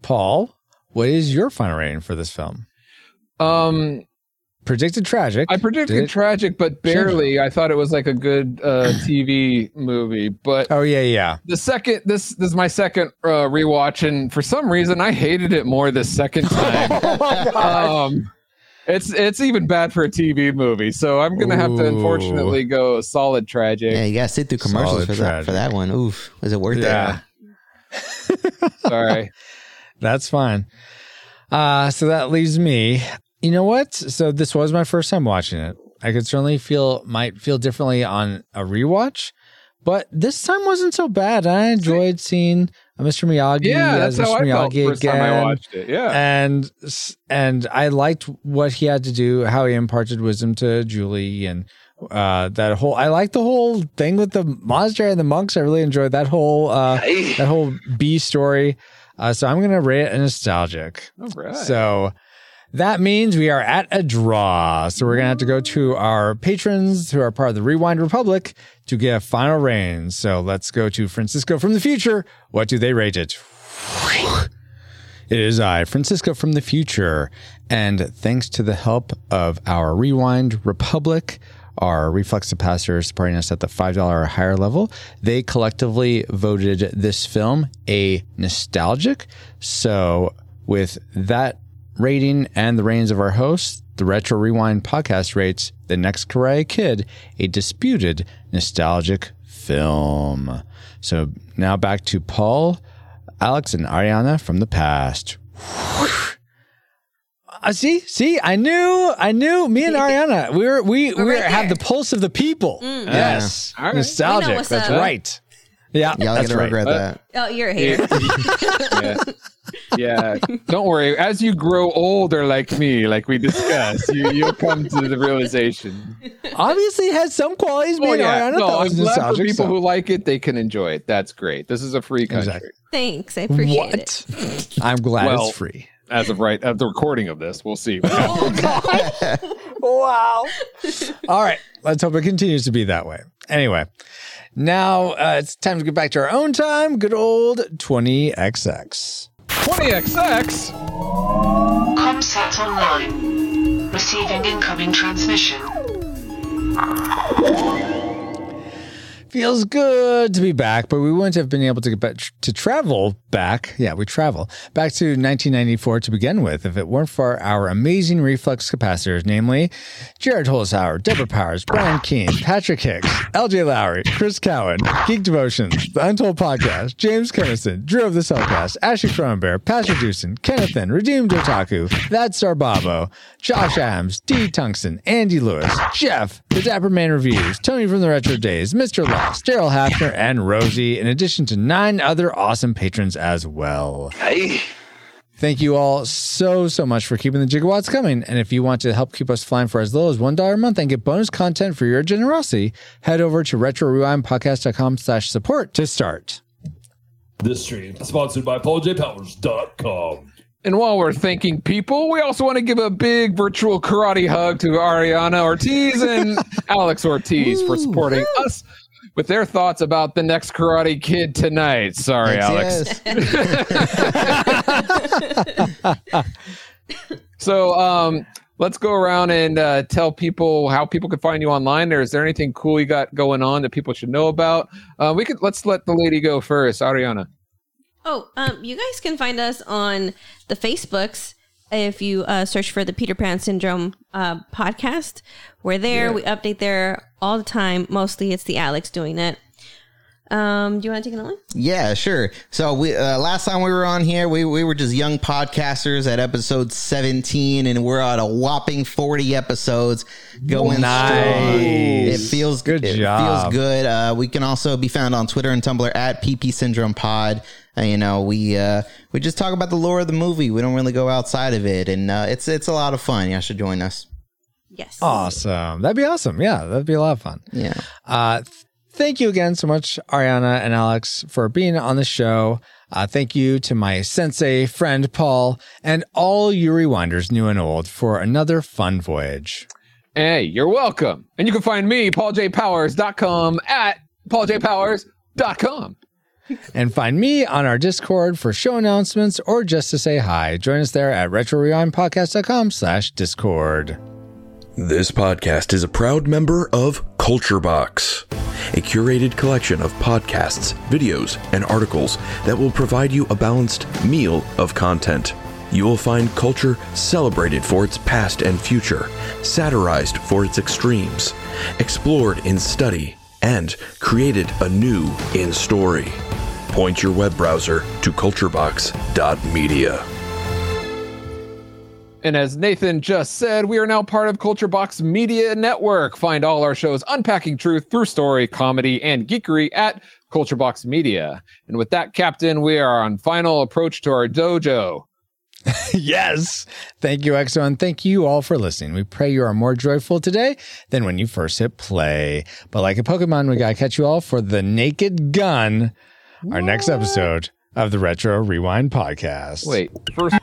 S2: Paul, what is your final rating for this film?
S4: Um,
S2: Predicted tragic.
S4: I predicted
S2: Did
S4: tragic, but barely. I thought it was like a good uh, TV movie, but
S2: Oh yeah, yeah.
S4: the second this this is my second uh, rewatch, and for some reason I hated it more the second time. um, it's it's even bad for a TV movie, so I'm gonna have to unfortunately go solid tragic.
S5: yeah. You gotta sit through commercials
S2: Solid
S5: for that for that one. Oof, was it worth
S2: Yeah.
S4: Sorry.
S2: That's fine. Uh, so that leaves me. You know what? So this was my first time watching it. I could certainly feel might feel differently on a rewatch, but this time wasn't so bad. I enjoyed seeing Mr. Miyagi
S4: Yeah, that's
S2: Mr.
S4: how I felt
S2: Miyagi
S4: first time I watched it. Yeah.
S2: and and I liked what he had to do, how he imparted wisdom to Julie, and uh, that whole. I liked the whole thing with the monastery and the monks. I really enjoyed that whole uh, that whole B story. Uh, so I'm gonna rate it a nostalgic.
S4: All right.
S2: So that means we are at a draw. So we're gonna have to go to our patrons who are part of the Rewind Republic to get a final reign. So let's go to Francisco from the future. What do they rate it? It is I, Francisco from the future. And thanks to the help of our Rewind Republic, our reflex capacitors supporting us at the $5 or higher level, they collectively voted this film a nostalgic. So, with that rating and the ratings of our hosts, the Retro Rewind podcast rates The Next Karate Kid a disputed nostalgic film. So, now back to Paul. Alex and Ariana from the past. Uh, see, see, I knew, I knew. Me and Ariana, we're we we
S6: right
S2: have the pulse of the people. Yes,
S4: All right.
S2: nostalgic.
S6: We
S2: That's
S6: up.
S2: right. Yeah,
S5: Y'all
S2: that's
S5: gonna
S2: right.
S5: regret uh, that.
S6: Oh, you're a hater.
S4: yeah. yeah. Don't worry. As you grow older, like me, like we discussed, you, you'll come to the realization.
S2: Obviously, it has some qualities. Me
S4: Oh, yeah.
S2: Ariana
S4: No,
S2: thought
S4: I'm glad for people
S2: so-
S4: who like it, they can enjoy it. That's great. This is a free country.
S2: Exactly.
S6: Thanks. I appreciate it.
S2: I'm glad
S4: Well,
S2: it's free.
S4: As of right, of the recording of this, we'll see.
S2: Oh, wow. All right. Let's hope it continues to be that way. Anyway, now uh, it's time to get back to our own time. Good old 20XX.
S4: 20XX.
S3: Comsat online. Receiving incoming transmission.
S2: Feels good to be back, but we wouldn't have been able to get back to travel back. Yeah, we travel back to 1994 to begin with if it weren't for our amazing reflex capacitors, namely Jared Holzhauer, Deborah Powers, Brian Keene, Patrick Hicks, LJ Lowry, Chris Cowan, Geek Devotions, The Untold Podcast, James Kennison, Drew of the Cellcast, Ashley Cronenbear, Pastor Dewson, Kenneth N, Redeemed Otaku, That's Our Sarbabo, Josh Adams, D. Tungsten, Andy Lewis, Jeff, The Dapper Man Reviews, Tony from the Retro Days, Mr. Lost, Daryl Hafner, and Rosie, in addition to nine other awesome patrons as well.
S8: Hey.
S2: Thank you all so, so much for keeping the gigawatts coming. And if you want to help keep us flying for as little as $1 a month and get bonus content for your generosity, head over to retrorewindpodcast.com slash support to start.
S10: This stream is sponsored by PaulJPowers.com.
S4: And while we're thanking people, we also want to give a big virtual karate hug to Ariana Ortiz and Alex Ortiz for supporting us with their thoughts about the next Karate Kid tonight. Sorry, Alex.
S5: Yes.
S4: So um, let's go around and uh, tell people how people can find you online. Or is there anything cool you got going on that people should know about? Uh, we could let's let the lady go first, Ariana.
S6: Oh, um, you guys can find us on the Facebooks if you uh, search for the Peter Pan Syndrome uh, podcast. We're there. We update there all the time. Mostly, it's the Alex doing it. Um, do you want to take another one?
S5: Yeah, sure. So we uh, last time we were on here, we, we were just young podcasters at episode 17, and we're at a whopping 40 episodes going
S2: Nice.
S5: strong. It feels
S2: Good
S5: it
S2: job.
S5: Feels good. Uh, we can also be found on Twitter and Tumblr at PP Syndrome Pod. Uh, you know, we uh, we just talk about the lore of the movie. We don't really go outside of it, and uh, it's it's a lot of fun. Y'all should join us.
S6: Yes.
S2: Awesome. That'd be awesome. Yeah, that'd be a lot of fun.
S5: Yeah.
S2: Uh, th- thank you again so much, Ariana and Alex, for being on the show. Uh, thank you to my sensei friend Paul and all you rewinders, new and old, for another fun voyage.
S4: Hey, you're welcome. And you can find me, pauljpowers.com at pauljpowers.com.
S2: And find me on our Discord for show announcements or just to say hi. Join us there at retrorewindpodcast.com slash Discord.
S11: This podcast is a proud member of Culture Box, a curated collection of podcasts, videos, and articles that will provide you a balanced meal of content. You will find culture celebrated for its past and future, satirized for its extremes, explored in study, and created anew in story. Point your web browser to culturebox.media.
S4: And as Nathan just said, we are now part of Culture Box Media Network. Find all our shows unpacking truth through story, comedy, and geekery at Culture Box Media. And with that, Captain, we are on final approach to our dojo.
S2: yes. Thank you, EXO, and thank you all for listening. We pray you are more joyful today than when you first hit play. But like a Pokemon, we gotta catch you all for the Naked Gun, our next episode of the Retro Rewind podcast.
S4: Wait, first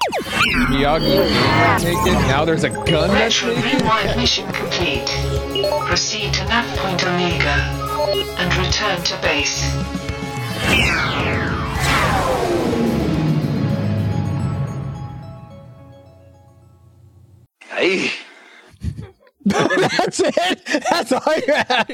S4: Miyagi naked, now there's a gun that's
S3: Retro
S4: naked?
S3: rewind mission complete. Proceed to nav point Omega and return to base.
S8: Hey.
S2: That's it. That's all you have.